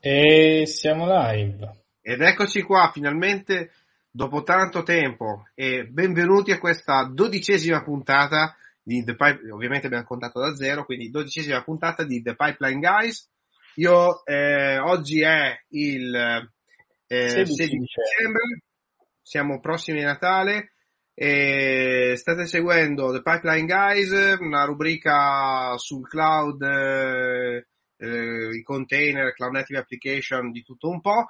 E siamo live. Ed eccoci qua, finalmente, dopo tanto tempo, e benvenuti a questa dodicesima puntata di The Pipe, ovviamente abbiamo contato da zero, quindi dodicesima puntata di The Pipeline Guys. Io, eh, oggi è il eh, 16 dicembre, siamo prossimi a Natale, e state seguendo The Pipeline Guys, una rubrica sul cloud, eh, eh, i container, cloud native application, di tutto un po'.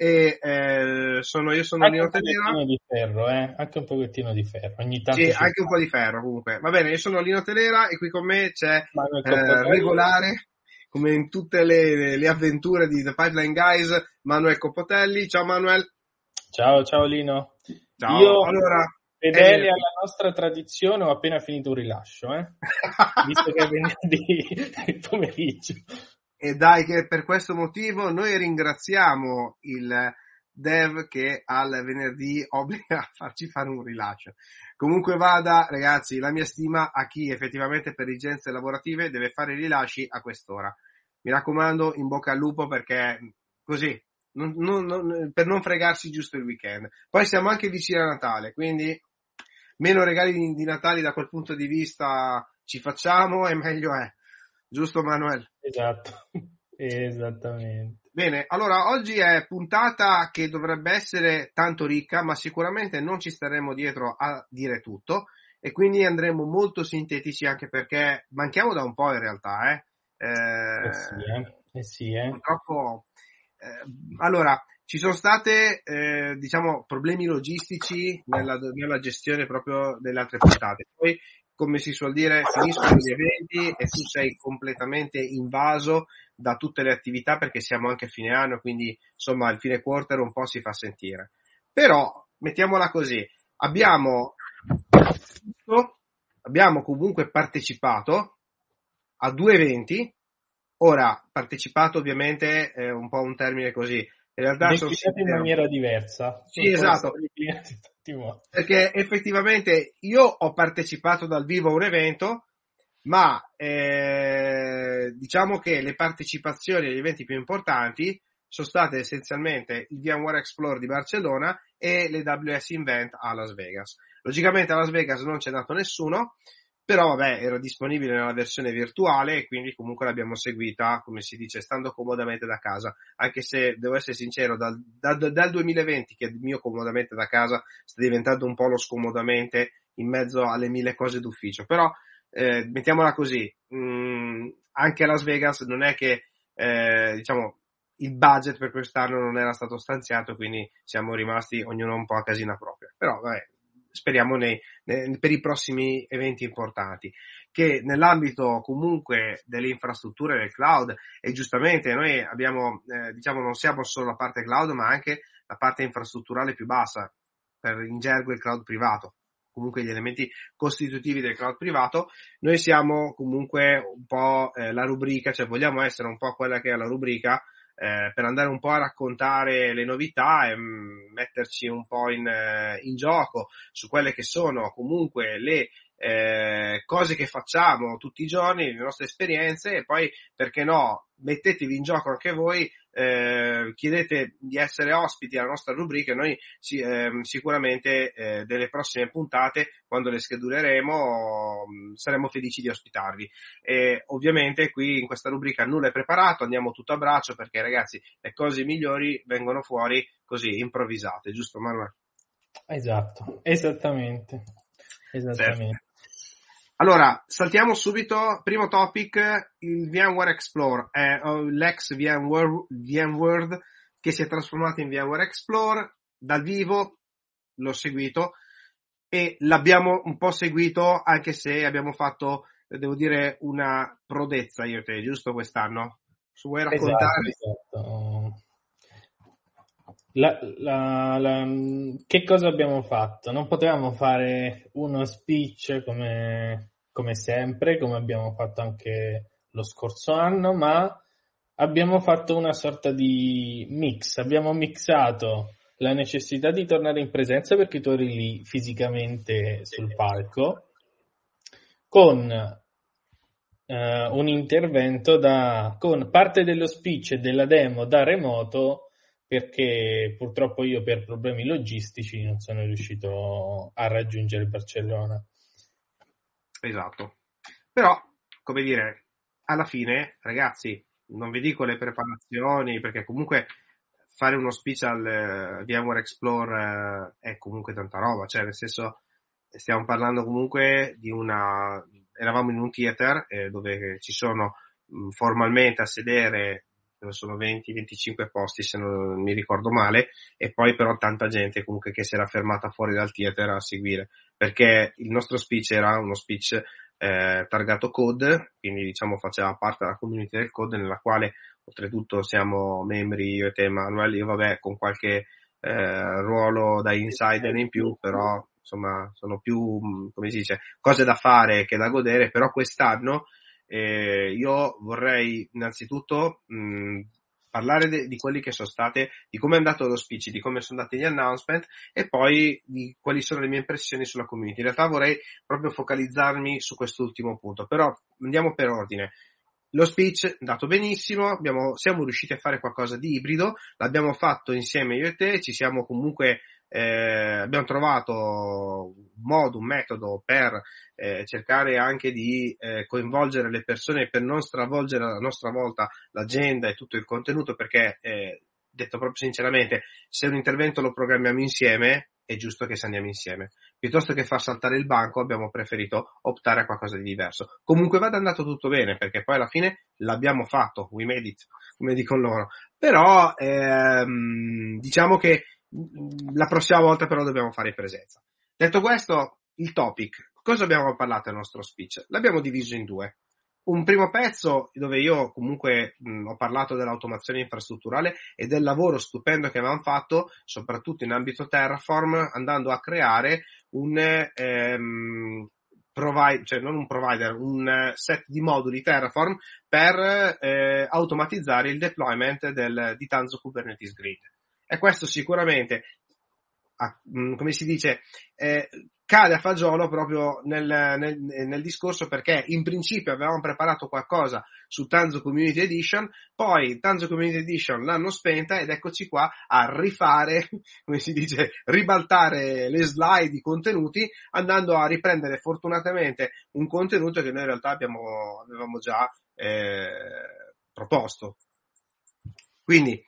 E eh, sono io sono anche Lino Telera. di ferro, eh? Anche un pochettino di ferro. Ogni tanto sì, anche fa. un po' di ferro comunque. Va bene, io sono Lino Telera e qui con me c'è eh, regolare, come in tutte le, le, avventure di The Pipeline Guys, Manuel Coppotelli. Ciao Manuel. Ciao, ciao Lino. Ciao. Io... Allora, Fedele eh, alla nostra tradizione ho appena finito un rilascio, eh? visto che è venerdì pomeriggio. E dai che per questo motivo noi ringraziamo il dev che al venerdì obbliga a farci fare un rilascio. Comunque vada, ragazzi, la mia stima a chi effettivamente per esigenze lavorative deve fare i rilasci a quest'ora. Mi raccomando, in bocca al lupo perché così, non, non, non, per non fregarsi giusto il weekend. Poi siamo anche vicini a Natale, quindi meno regali di, di Natale da quel punto di vista ci facciamo e meglio è. Giusto Manuel? Esatto, esattamente. Bene, allora oggi è puntata che dovrebbe essere tanto ricca, ma sicuramente non ci staremo dietro a dire tutto e quindi andremo molto sintetici anche perché manchiamo da un po' in realtà, eh. Eh, eh sì, eh. Eh sì, eh. Purtroppo, eh, allora, ci sono state, eh, diciamo, problemi logistici nella, nella, gestione proprio delle altre puntate. Poi, come si suol dire, finiscono gli eventi e tu sei completamente invaso da tutte le attività perché siamo anche a fine anno, quindi insomma il fine quarter un po' si fa sentire. Però, mettiamola così, abbiamo, abbiamo comunque partecipato a due eventi, ora partecipato ovviamente è un po' un termine così, in realtà sono in maniera diversa. Sì, esatto. Perché effettivamente io ho partecipato dal vivo a un evento, ma eh, diciamo che le partecipazioni agli eventi più importanti sono state essenzialmente il VMware Explore di Barcellona e le WS Invent a Las Vegas. Logicamente a Las Vegas non c'è dato nessuno, però vabbè era disponibile nella versione virtuale e quindi comunque l'abbiamo seguita come si dice stando comodamente da casa. Anche se devo essere sincero dal, dal, dal 2020 che il mio comodamente da casa sta diventando un po' lo scomodamente in mezzo alle mille cose d'ufficio. Però eh, mettiamola così mh, mm, anche a Las Vegas non è che eh, diciamo il budget per quest'anno non era stato stanziato quindi siamo rimasti ognuno un po' a casina propria. Però vabbè speriamo nei, nei, per i prossimi eventi importanti, che nell'ambito comunque delle infrastrutture del cloud e giustamente noi abbiamo, eh, diciamo, non siamo solo la parte cloud, ma anche la parte infrastrutturale più bassa, per in gergo il cloud privato. Comunque gli elementi costitutivi del cloud privato, noi siamo comunque un po' eh, la rubrica, cioè vogliamo essere un po' quella che è la rubrica eh, per andare un po' a raccontare le novità e mm, metterci un po' in, eh, in, gioco su quelle che sono comunque le eh, cose che facciamo tutti i giorni, le nostre esperienze e poi perché no, mettetevi in gioco anche voi eh, chiedete di essere ospiti alla nostra rubrica e noi ci, eh, sicuramente eh, delle prossime puntate, quando le scheduleremo, mm, saremo felici di ospitarvi. E ovviamente qui in questa rubrica nulla è preparato, andiamo tutto a braccio perché ragazzi le cose migliori vengono fuori così improvvisate, giusto Manuel? Esatto, esattamente. Esattamente. Allora, saltiamo subito, primo topic, il VMware Explorer, eh, l'ex VMware, VMware che si è trasformato in VMware Explorer, dal vivo, l'ho seguito e l'abbiamo un po' seguito anche se abbiamo fatto, devo dire, una prodezza io e te, giusto quest'anno? Vuoi raccontare? Esatto, esatto. La, la, la, che cosa abbiamo fatto? Non potevamo fare uno speech come, come sempre, come abbiamo fatto anche lo scorso anno, ma abbiamo fatto una sorta di mix. Abbiamo mixato la necessità di tornare in presenza perché tu eri lì fisicamente sul palco con uh, un intervento da, con parte dello speech e della demo da remoto perché purtroppo io per problemi logistici non sono riuscito a raggiungere Barcellona. Esatto. Però, come dire, alla fine, ragazzi, non vi dico le preparazioni, perché comunque fare uno speech al uh, VMware Explore uh, è comunque tanta roba, cioè nel senso stiamo parlando comunque di una eravamo in un theater eh, dove ci sono formalmente a sedere sono 20-25 posti se non mi ricordo male e poi però tanta gente comunque che si era fermata fuori dal theater a seguire perché il nostro speech era uno speech eh, targato code quindi diciamo faceva parte della community del code nella quale oltretutto siamo membri io e te Manuel io vabbè con qualche eh, ruolo da insider in più però insomma sono più come si dice cose da fare che da godere però quest'anno eh, io vorrei innanzitutto mh, parlare de- di quelli che sono state, di come è andato lo speech, di come sono andati gli announcement e poi di quali sono le mie impressioni sulla community. In realtà vorrei proprio focalizzarmi su quest'ultimo punto, però andiamo per ordine. Lo speech è andato benissimo, abbiamo, siamo riusciti a fare qualcosa di ibrido, l'abbiamo fatto insieme io e te, ci siamo comunque eh, abbiamo trovato un modo, un metodo per eh, cercare anche di eh, coinvolgere le persone per non stravolgere a nostra volta l'agenda e tutto il contenuto perché, eh, detto proprio sinceramente, se un intervento lo programmiamo insieme è giusto che se andiamo insieme. Piuttosto che far saltare il banco abbiamo preferito optare a qualcosa di diverso. Comunque vada andato tutto bene perché poi alla fine l'abbiamo fatto, we made it, come dicono loro. Però ehm, diciamo che la prossima volta però dobbiamo fare presenza. Detto questo, il topic. Cosa abbiamo parlato nel nostro speech? L'abbiamo diviso in due. Un primo pezzo dove io comunque mh, ho parlato dell'automazione infrastrutturale e del lavoro stupendo che avevamo fatto, soprattutto in ambito Terraform, andando a creare un ehm, provider, cioè non un provider, un set di moduli Terraform per eh, automatizzare il deployment del, di Tanzo Kubernetes Grid. E questo sicuramente, mm, come si dice, eh, cade a fagiolo proprio nel, nel, nel, discorso perché in principio avevamo preparato qualcosa su Tanzo Community Edition, poi Tanzo Community Edition l'hanno spenta ed eccoci qua a rifare, come si dice, ribaltare le slide, i contenuti, andando a riprendere fortunatamente un contenuto che noi in realtà abbiamo, avevamo già eh, proposto. Quindi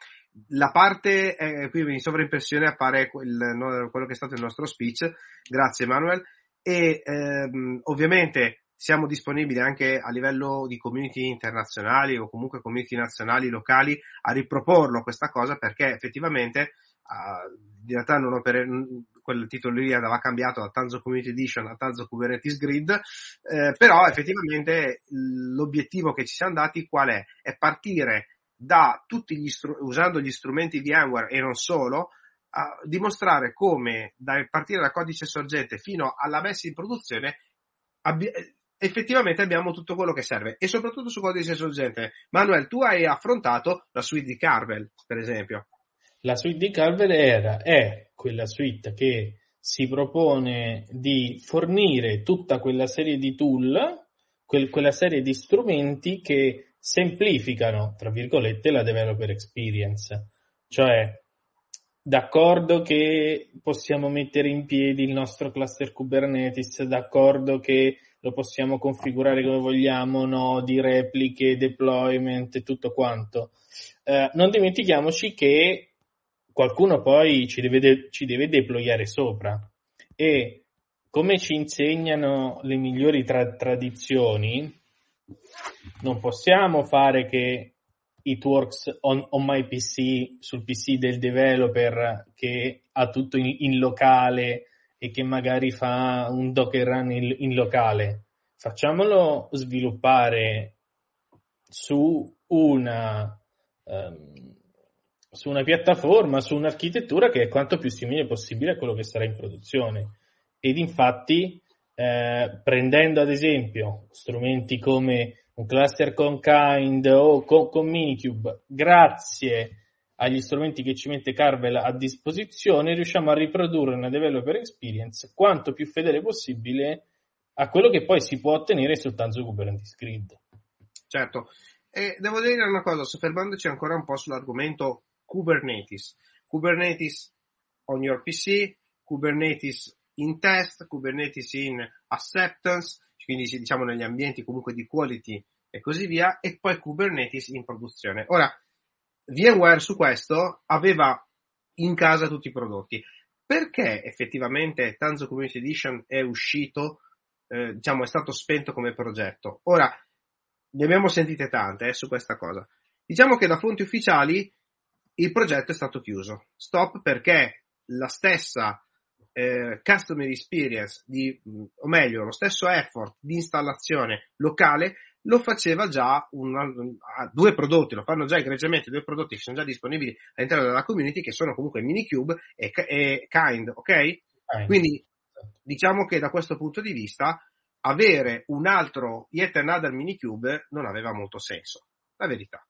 la parte, eh, qui in sovraimpressione appare quel, no, quello che è stato il nostro speech, grazie Emanuel, e ehm, ovviamente siamo disponibili anche a livello di community internazionali o comunque community nazionali, locali, a riproporlo questa cosa perché effettivamente uh, in realtà non ho per, quel titolo lì andava cambiato da Tanzo Community Edition a Tanzo Kubernetes Grid, eh, però effettivamente l'obiettivo che ci siamo dati qual è? È partire da tutti gli str- usando gli strumenti VMware e non solo, a dimostrare come da partire dal codice sorgente fino alla messa in produzione abbi- effettivamente abbiamo tutto quello che serve e soprattutto su codice sorgente. Manuel, tu hai affrontato la suite di Carvel, per esempio. La suite di Carvel era, è quella suite che si propone di fornire tutta quella serie di tool, quel, quella serie di strumenti che semplificano, tra virgolette, la developer experience. Cioè, d'accordo che possiamo mettere in piedi il nostro cluster Kubernetes, d'accordo che lo possiamo configurare come vogliamo, nodi, repliche, deployment tutto quanto. Eh, non dimentichiamoci che qualcuno poi ci deve, de- ci deve deployare sopra e come ci insegnano le migliori tra- tradizioni, non possiamo fare che it works on, on my PC, sul PC del developer che ha tutto in, in locale e che magari fa un Docker run in, in locale. Facciamolo sviluppare su una, um, su una piattaforma, su un'architettura che è quanto più simile possibile a quello che sarà in produzione. Ed infatti, eh, prendendo ad esempio strumenti come un cluster con Kind o con, con Minikube, grazie agli strumenti che ci mette Carvel a disposizione, riusciamo a riprodurre una developer experience quanto più fedele possibile a quello che poi si può ottenere sul Tanzu Kubernetes Grid. certo. E devo dire una cosa, soffermandoci ancora un po' sull'argomento Kubernetes. Kubernetes on your PC, Kubernetes in test, Kubernetes in acceptance, quindi diciamo negli ambienti comunque di quality e così via, e poi Kubernetes in produzione. Ora, VMware su questo aveva in casa tutti i prodotti. Perché effettivamente Tanzo Community Edition è uscito, eh, diciamo, è stato spento come progetto? Ora, ne abbiamo sentite tante eh, su questa cosa. Diciamo che da fonti ufficiali il progetto è stato chiuso. Stop perché la stessa eh, customer experience di, o meglio, lo stesso effort di installazione locale lo faceva già una, due prodotti, lo fanno già egregiamente due prodotti che sono già disponibili all'interno della community che sono comunque Minikube e, e Kind, ok? Kind. Quindi diciamo che da questo punto di vista avere un altro Yet Another Minikube non aveva molto senso, la verità.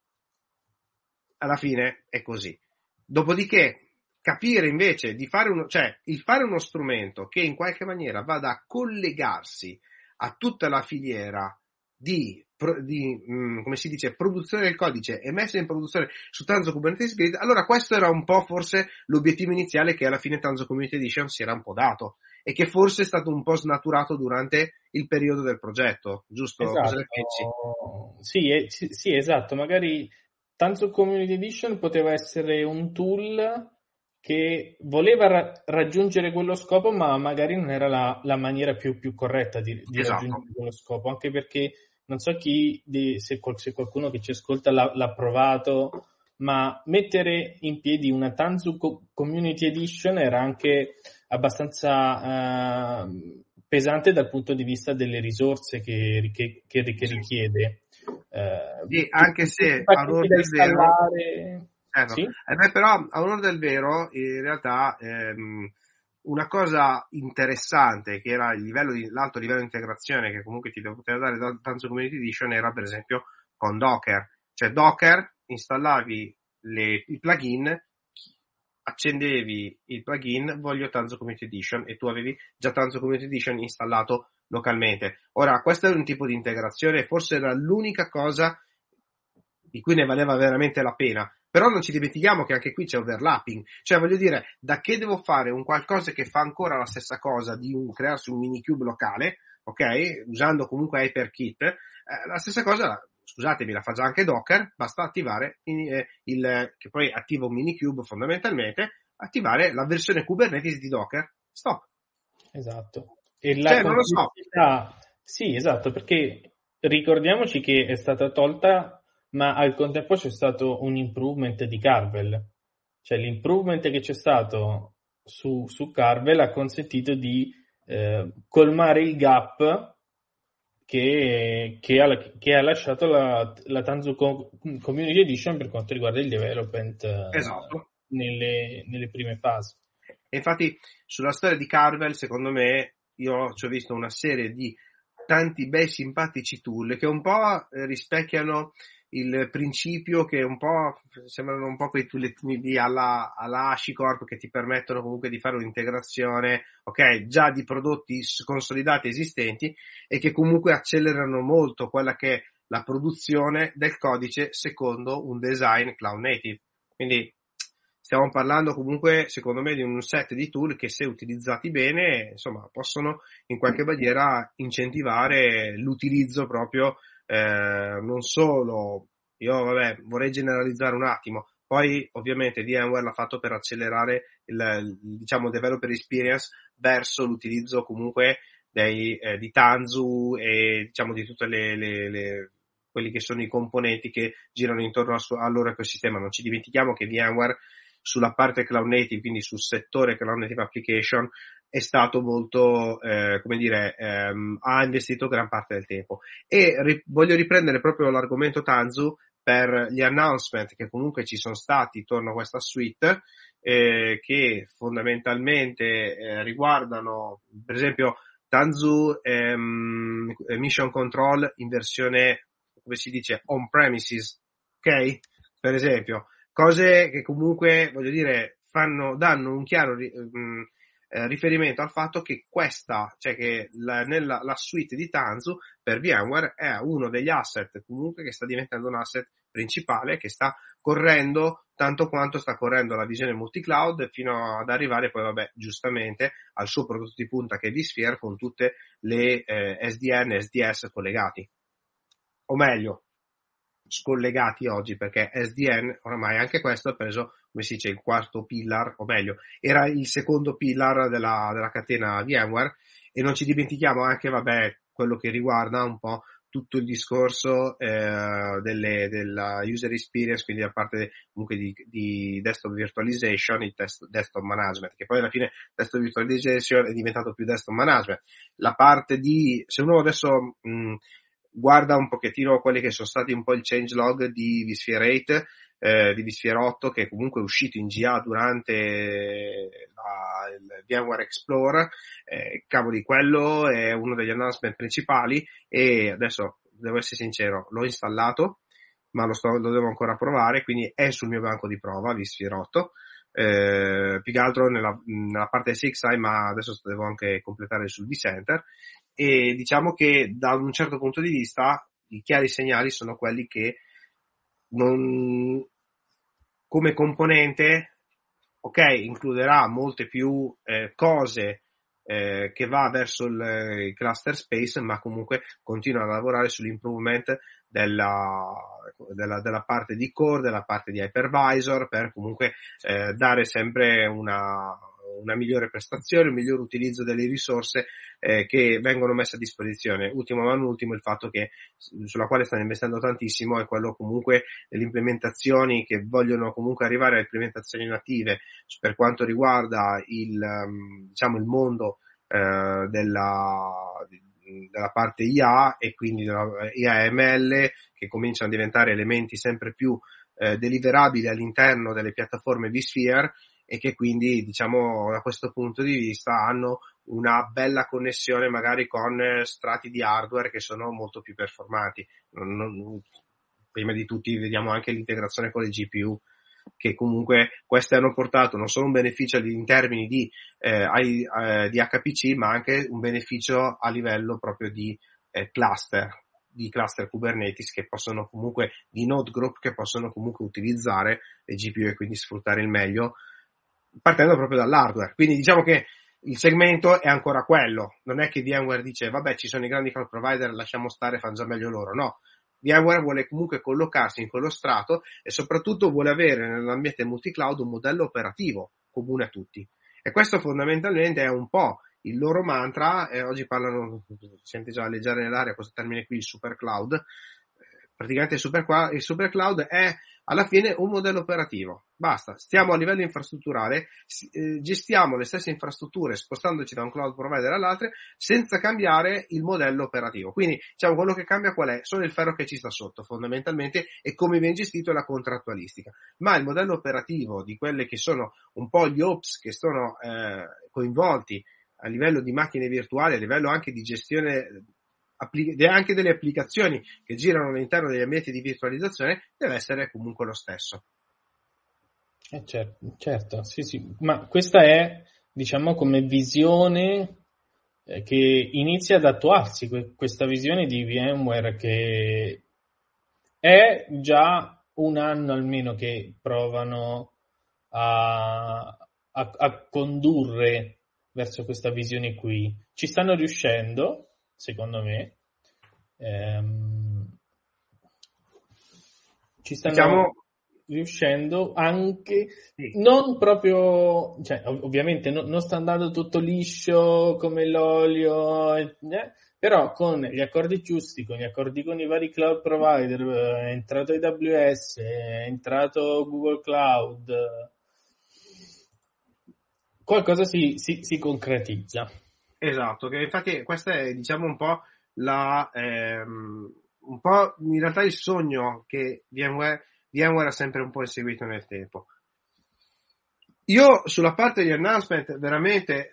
Alla fine è così. Dopodiché capire invece di fare uno, cioè il fare uno strumento che in qualche maniera vada a collegarsi a tutta la filiera di, di mh, come si dice, produzione del codice e messa in produzione su Tanzo Kubernetes Grid, allora questo era un po' forse l'obiettivo iniziale che alla fine Tanzo Community Edition si era un po' dato e che forse è stato un po' snaturato durante il periodo del progetto, giusto? Esatto. Sì, eh, sì, sì, esatto, magari Tanzo Community Edition poteva essere un tool che voleva ra- raggiungere quello scopo, ma magari non era la, la maniera più, più, corretta di, di esatto. raggiungere quello scopo, anche perché non so chi, di, se, se, qualcuno che ci ascolta l'ha, l'ha, provato, ma mettere in piedi una Tanzu Community Edition era anche abbastanza uh, pesante dal punto di vista delle risorse che, che, che, che richiede. Uh, sì, anche se a onore del vero, certo. sì? eh beh, però a onore del vero, in realtà ehm, una cosa interessante che era il livello di, l'alto livello di integrazione che comunque ti poteva dare da Tanzo Community Edition era per esempio con Docker. Cioè Docker installavi le, i plugin, accendevi il plugin voglio Tanzo Community Edition e tu avevi già Tanzo Community Edition installato localmente. Ora, questo è un tipo di integrazione, forse era l'unica cosa di cui ne valeva veramente la pena, però non ci dimentichiamo che anche qui c'è overlapping, cioè voglio dire, da che devo fare un qualcosa che fa ancora la stessa cosa di un, crearsi un minicube locale, ok, usando comunque HyperKit, eh, la stessa cosa, scusatemi, la fa già anche Docker, basta attivare il, eh, il che poi attiva un minicube fondamentalmente, attivare la versione Kubernetes di Docker, stop. Esatto. E la cioè, non lo so. Sì, esatto, perché ricordiamoci che è stata tolta ma al contempo c'è stato un improvement di Carvel. Cioè l'improvement che c'è stato su, su Carvel ha consentito di eh, colmare il gap che, che, ha, che ha, lasciato la, la Tanzu Community Edition per quanto riguarda il development eh, esatto. nelle, nelle prime fasi. E infatti sulla storia di Carvel, secondo me, io ci ho visto una serie di tanti bei simpatici tool che un po' rispecchiano il principio che un po' sembrano un po' quei tullettini alla, alla HashiCorp che ti permettono comunque di fare un'integrazione, ok, già di prodotti consolidati esistenti e che comunque accelerano molto quella che è la produzione del codice secondo un design cloud native. Quindi stiamo parlando comunque, secondo me, di un set di tool che se utilizzati bene, insomma, possono in qualche maniera incentivare l'utilizzo proprio eh, non solo, io vabbè, vorrei generalizzare un attimo, poi ovviamente VMware l'ha fatto per accelerare il, il diciamo, developer experience verso l'utilizzo comunque dei, eh, di Tanzu e diciamo di le, quelli che sono i componenti che girano intorno al, suo, al loro ecosistema. Non ci dimentichiamo che VMware sulla parte cloud native, quindi sul settore cloud native application, è stato molto, eh, come dire, ehm, ha investito gran parte del tempo. E ri- voglio riprendere proprio l'argomento Tanzu per gli announcement che comunque ci sono stati intorno a questa suite, eh, che fondamentalmente eh, riguardano, per esempio, Tanzu ehm, Mission Control in versione, come si dice, on premises, ok? Per esempio, cose che comunque, voglio dire, fanno, danno un chiaro, mh, eh, riferimento al fatto che questa, cioè che la, nella la suite di Tanzu per VMware è uno degli asset comunque che sta diventando un asset principale che sta correndo tanto quanto sta correndo la visione multi-cloud fino ad arrivare poi, vabbè, giustamente al suo prodotto di punta che è vSphere con tutte le eh, SDN e SDS collegati. O meglio, scollegati oggi perché SDN oramai anche questo ha preso come si dice il quarto pillar o meglio era il secondo pillar della, della catena VMware e non ci dimentichiamo anche vabbè quello che riguarda un po' tutto il discorso eh, delle, della user experience, quindi da parte comunque di, di desktop virtualization, il test, desktop management, che poi alla fine desktop virtualization è diventato più desktop management. La parte di, se uno adesso mh, guarda un pochettino quelli che sono stati un po' il changelog di vSphere 8, eh, di vSphere 8 che comunque è uscito in GA durante la, il VMware Explorer, eh, cavoli, quello è uno degli announcement principali e adesso devo essere sincero, l'ho installato, ma lo, sto, lo devo ancora provare, quindi è sul mio banco di prova vSphere 8, eh, più che altro nella, nella parte 6 ma adesso devo anche completare sul vCenter e diciamo che da un certo punto di vista i chiari segnali sono quelli che non, come componente, ok, includerà molte più eh, cose eh, che va verso il, il, cluster space, ma comunque continua a lavorare sull'improvement della, della, della, parte di core, della parte di hypervisor, per comunque eh, dare sempre una, una migliore prestazione, un miglior utilizzo delle risorse eh, che vengono messe a disposizione. Ultimo ma non ultimo il fatto che sulla quale stanno investendo tantissimo è quello comunque delle implementazioni che vogliono comunque arrivare a implementazioni native per quanto riguarda il, um, diciamo, il mondo eh, della, della parte IA e quindi IAML che cominciano a diventare elementi sempre più eh, deliverabili all'interno delle piattaforme vSphere e che quindi diciamo da questo punto di vista hanno una bella connessione magari con eh, strati di hardware che sono molto più performanti. Non, non, prima di tutti vediamo anche l'integrazione con le GPU che comunque queste hanno portato non solo un beneficio in termini di, eh, eh, di HPC ma anche un beneficio a livello proprio di eh, cluster di cluster Kubernetes che possono comunque di node group che possono comunque utilizzare le GPU e quindi sfruttare il meglio partendo proprio dall'hardware. Quindi diciamo che il segmento è ancora quello. Non è che VMware dice, vabbè, ci sono i grandi cloud provider, lasciamo stare, fanno già meglio loro. No. VMware vuole comunque collocarsi in quello strato e soprattutto vuole avere nell'ambiente multi-cloud un modello operativo comune a tutti. E questo fondamentalmente è un po' il loro mantra, e oggi parlano, sente già leggere nell'aria questo termine qui, il super cloud, praticamente il super, il super cloud è alla fine un modello operativo. Basta, stiamo a livello infrastrutturale, eh, gestiamo le stesse infrastrutture spostandoci da un cloud provider all'altro senza cambiare il modello operativo. Quindi, diciamo, quello che cambia qual è? Solo il ferro che ci sta sotto, fondamentalmente, e come viene gestito la contrattualistica. Ma il modello operativo di quelle che sono un po' gli ops che sono eh, coinvolti a livello di macchine virtuali, a livello anche di gestione anche delle applicazioni che girano all'interno degli ambienti di virtualizzazione deve essere comunque lo stesso. Eh certo, certo, sì, sì, ma questa è, diciamo, come visione eh, che inizia ad attuarsi, questa visione di VMware che è già un anno almeno che provano a, a, a condurre verso questa visione qui. Ci stanno riuscendo, secondo me. Ehm, ci stanno diciamo... riuscendo anche, sì. non proprio, cioè, ov- ovviamente no, non sta andando tutto liscio come l'olio, eh, però con gli accordi giusti, con gli accordi con i vari cloud provider, eh, è entrato AWS, è entrato Google Cloud, qualcosa si, si, si concretizza. Esatto, che infatti questa è diciamo un po' la ehm, un po' in realtà il sogno che VMware, VMware ha sempre un po' inseguito nel tempo. Io sulla parte di announcement veramente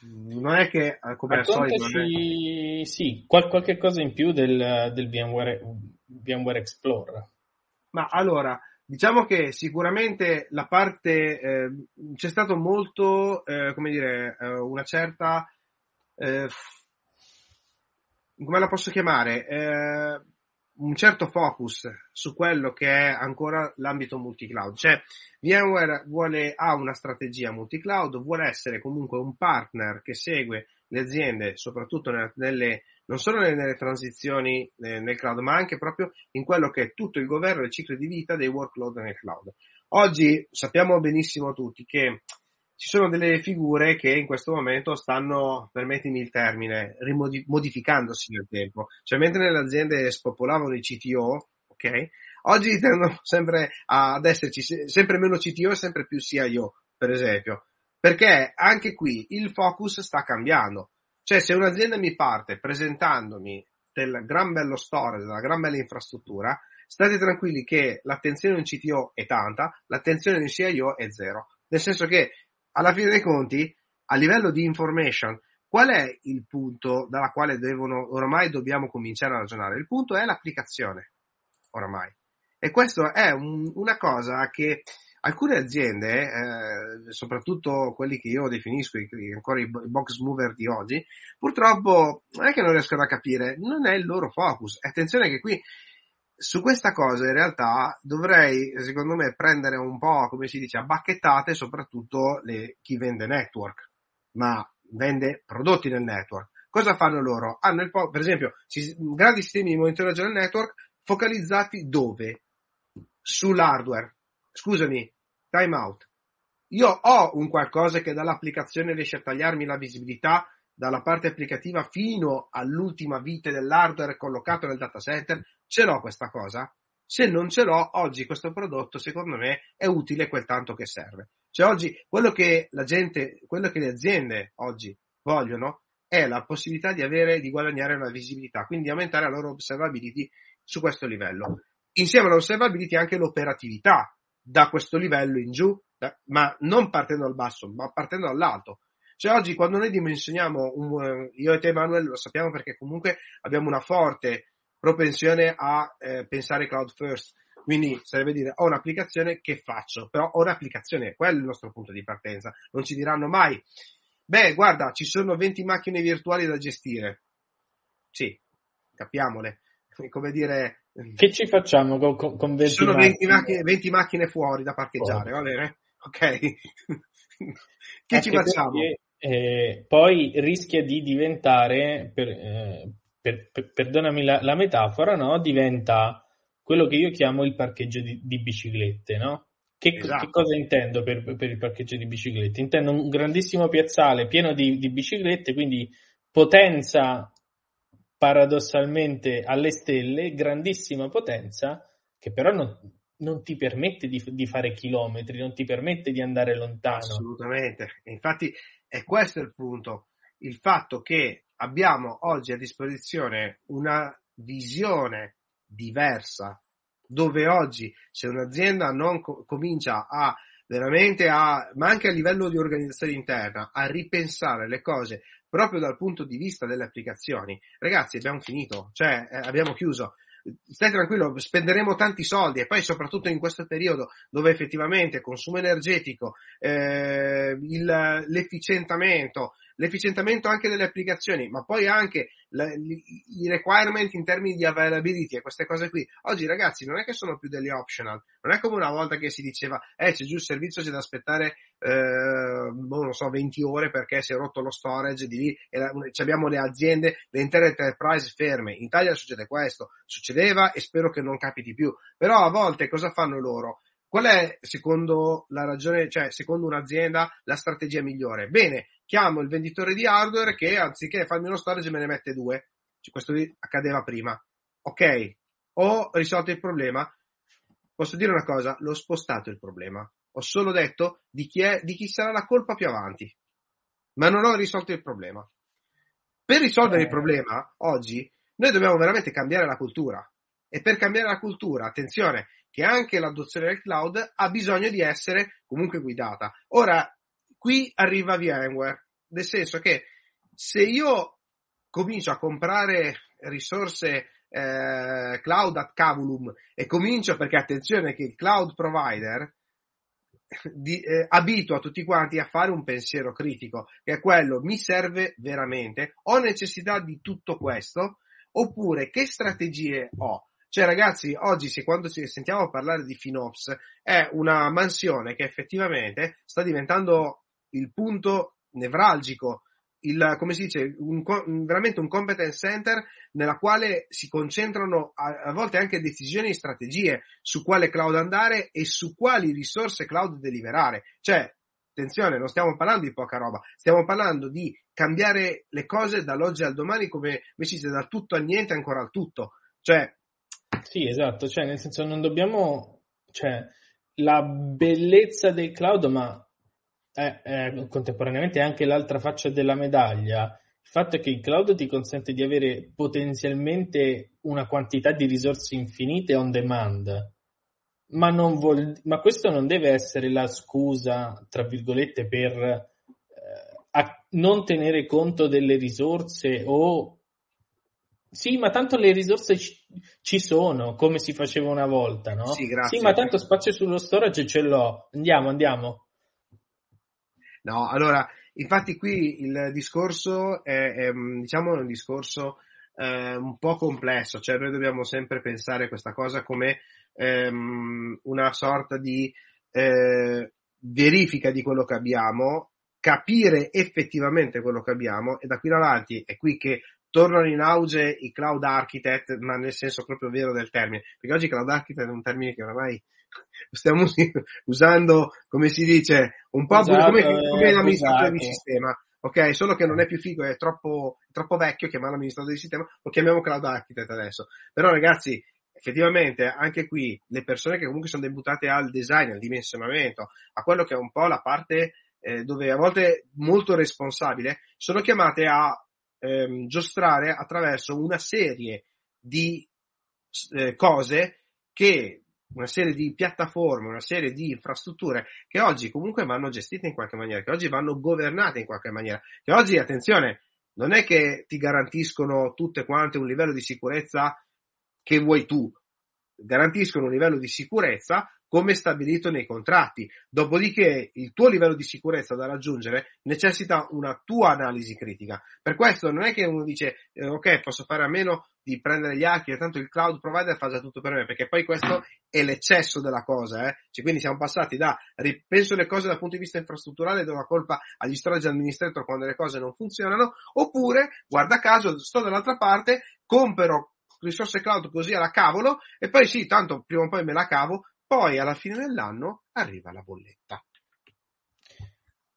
non è che come al solito è... sì, qual- qualche cosa in più del, del VMware, VMware Explorer. Ma allora, Diciamo che sicuramente la parte eh, c'è stato molto, eh, come dire, eh, una certa eh, come la posso chiamare? Eh, un certo focus su quello che è ancora l'ambito multi-cloud. Cioè, VMware vuole, ha una strategia multi-cloud, vuole essere comunque un partner che segue le aziende, soprattutto nelle, non solo nelle transizioni eh, nel cloud, ma anche proprio in quello che è tutto il governo e il ciclo di vita dei workload nel cloud. Oggi sappiamo benissimo tutti che ci sono delle figure che in questo momento stanno, permettimi il termine, modificandosi nel tempo. Cioè, mentre nelle aziende spopolavano i CTO, ok? Oggi tendono sempre ad esserci sempre meno CTO e sempre più CIO, per esempio. Perché anche qui il focus sta cambiando. Cioè, se un'azienda mi parte presentandomi del gran bello storage, della gran bella infrastruttura, state tranquilli che l'attenzione di un CTO è tanta, l'attenzione di un CIO è zero. Nel senso che alla fine dei conti, a livello di information, qual è il punto dalla quale devono, oramai dobbiamo cominciare a ragionare? Il punto è l'applicazione, oramai. E questo è un, una cosa che alcune aziende, eh, soprattutto quelli che io definisco i, ancora i box mover di oggi, purtroppo non è che non riescono a capire, non è il loro focus. Attenzione che qui su questa cosa in realtà dovrei, secondo me, prendere un po', come si dice, a bacchettate soprattutto le, chi vende network, ma vende prodotti nel network. Cosa fanno loro? Hanno il, per esempio, grandi sistemi di monitoraggio del network focalizzati dove? Sull'hardware. Scusami, time out. Io ho un qualcosa che dall'applicazione riesce a tagliarmi la visibilità dalla parte applicativa fino all'ultima vite dell'hardware collocato nel data center, ce l'ho questa cosa? Se non ce l'ho, oggi questo prodotto secondo me è utile quel tanto che serve. Cioè oggi quello che la gente, quello che le aziende oggi vogliono è la possibilità di avere, di guadagnare una visibilità, quindi aumentare la loro observability su questo livello. Insieme all'observability anche l'operatività da questo livello in giù, ma non partendo dal basso, ma partendo dall'alto. Cioè oggi quando noi dimensioniamo, un, eh, io e te Emanuele lo sappiamo perché comunque abbiamo una forte propensione a eh, pensare cloud first, quindi sarebbe dire ho un'applicazione che faccio, però ho un'applicazione, quello è il nostro punto di partenza, non ci diranno mai, beh guarda ci sono 20 macchine virtuali da gestire, sì, capiamole, come dire... Che ci facciamo con, con 20 Ci sono 20 macchine, 20 macchine fuori da parcheggiare, oh. va bene? Ok. che ci facciamo? Perché, eh, poi rischia di diventare, per, eh, per, per, perdonami la, la, metafora, no? diventa quello che io chiamo il parcheggio di, di biciclette, no? Che, esatto. che, cosa intendo per, per, il parcheggio di biciclette? Intendo un grandissimo piazzale pieno di, di biciclette, quindi potenza paradossalmente alle stelle, grandissima potenza, che però non, non ti permette di, di, fare chilometri, non ti permette di andare lontano. Assolutamente. Infatti e questo è il punto, il fatto che abbiamo oggi a disposizione una visione diversa, dove oggi se un'azienda non co- comincia a veramente a, ma anche a livello di organizzazione interna, a ripensare le cose proprio dal punto di vista delle applicazioni, ragazzi abbiamo finito, cioè eh, abbiamo chiuso. Stai tranquillo, spenderemo tanti soldi e poi soprattutto in questo periodo dove effettivamente consumo energetico, eh, il, l'efficientamento, l'efficientamento anche delle applicazioni, ma poi anche la, i requirement in termini di availability e queste cose qui. Oggi ragazzi non è che sono più degli optional, non è come una volta che si diceva, eh c'è giù il servizio, c'è da aspettare, eh, boh, non so, 20 ore perché si è rotto lo storage di lì e la, abbiamo le aziende, le intere enterprise ferme. In Italia succede questo, succedeva e spero che non capiti più. Però a volte cosa fanno loro? Qual è, secondo la ragione, cioè, secondo un'azienda, la strategia migliore? Bene, chiamo il venditore di hardware che anziché farmi uno storage me ne mette due. Cioè, questo accadeva prima. Ok, ho risolto il problema. Posso dire una cosa, l'ho spostato il problema. Ho solo detto di chi, è, di chi sarà la colpa più avanti. Ma non ho risolto il problema. Per risolvere il problema, oggi, noi dobbiamo veramente cambiare la cultura. E per cambiare la cultura, attenzione, che anche l'adozione del cloud ha bisogno di essere comunque guidata. Ora, qui arriva VMware, nel senso che se io comincio a comprare risorse eh, cloud at cavulum e comincio perché attenzione che il cloud provider di, eh, abitua tutti quanti a fare un pensiero critico, che è quello mi serve veramente, ho necessità di tutto questo, oppure che strategie ho? Cioè, ragazzi, oggi se quando ci sentiamo parlare di FinOps è una mansione che effettivamente sta diventando il punto nevralgico il, come si dice, un, veramente un competence center nella quale si concentrano a, a, volte anche decisioni e strategie su quale cloud andare e su quali risorse cloud deliberare. Cioè, attenzione, non stiamo parlando di poca roba, stiamo parlando di cambiare le cose dall'oggi al domani come, come si dice, dal tutto al niente ancora al tutto. Cioè, sì, esatto, cioè nel senso non dobbiamo, cioè la bellezza del cloud, ma è, è contemporaneamente anche l'altra faccia della medaglia. Il fatto è che il cloud ti consente di avere potenzialmente una quantità di risorse infinite on demand, ma, vuol, ma questo non deve essere la scusa, tra virgolette, per eh, non tenere conto delle risorse o sì, ma tanto le risorse ci, ci, sono, come si faceva una volta, no? Sì, grazie. Sì, ma tanto spazio sullo storage ce l'ho. Andiamo, andiamo. No, allora, infatti qui il discorso è, è diciamo, un discorso eh, un po' complesso, cioè noi dobbiamo sempre pensare questa cosa come ehm, una sorta di eh, verifica di quello che abbiamo, capire effettivamente quello che abbiamo e da qui in avanti è qui che tornano in auge i cloud architect, ma nel senso proprio vero del termine, perché oggi cloud architect è un termine che ormai stiamo usando, come si dice, un po' esatto, come, come l'amministratore di sistema. Ok, solo che non è più figo, è troppo, troppo vecchio chiamare l'amministratore di sistema, lo chiamiamo cloud architect adesso. Però ragazzi, effettivamente anche qui le persone che comunque sono debuttate al design, al dimensionamento, a quello che è un po' la parte eh, dove a volte molto responsabile, sono chiamate a ehm, giostrare attraverso una serie di eh, cose che una serie di piattaforme, una serie di infrastrutture che oggi comunque vanno gestite in qualche maniera, che oggi vanno governate in qualche maniera, che oggi, attenzione, non è che ti garantiscono tutte quante un livello di sicurezza che vuoi tu, garantiscono un livello di sicurezza come stabilito nei contratti. Dopodiché il tuo livello di sicurezza da raggiungere necessita una tua analisi critica. Per questo non è che uno dice eh, ok, posso fare a meno di prendere gli archi e tanto il cloud provider fa già tutto per me, perché poi questo è l'eccesso della cosa, eh? cioè, quindi siamo passati da ripenso le cose dal punto di vista infrastrutturale do la colpa agli storage administrator quando le cose non funzionano, oppure, guarda caso, sto dall'altra parte, compro risorse cloud così alla cavolo e poi sì, tanto prima o poi me la cavo, poi alla fine dell'anno arriva la bolletta.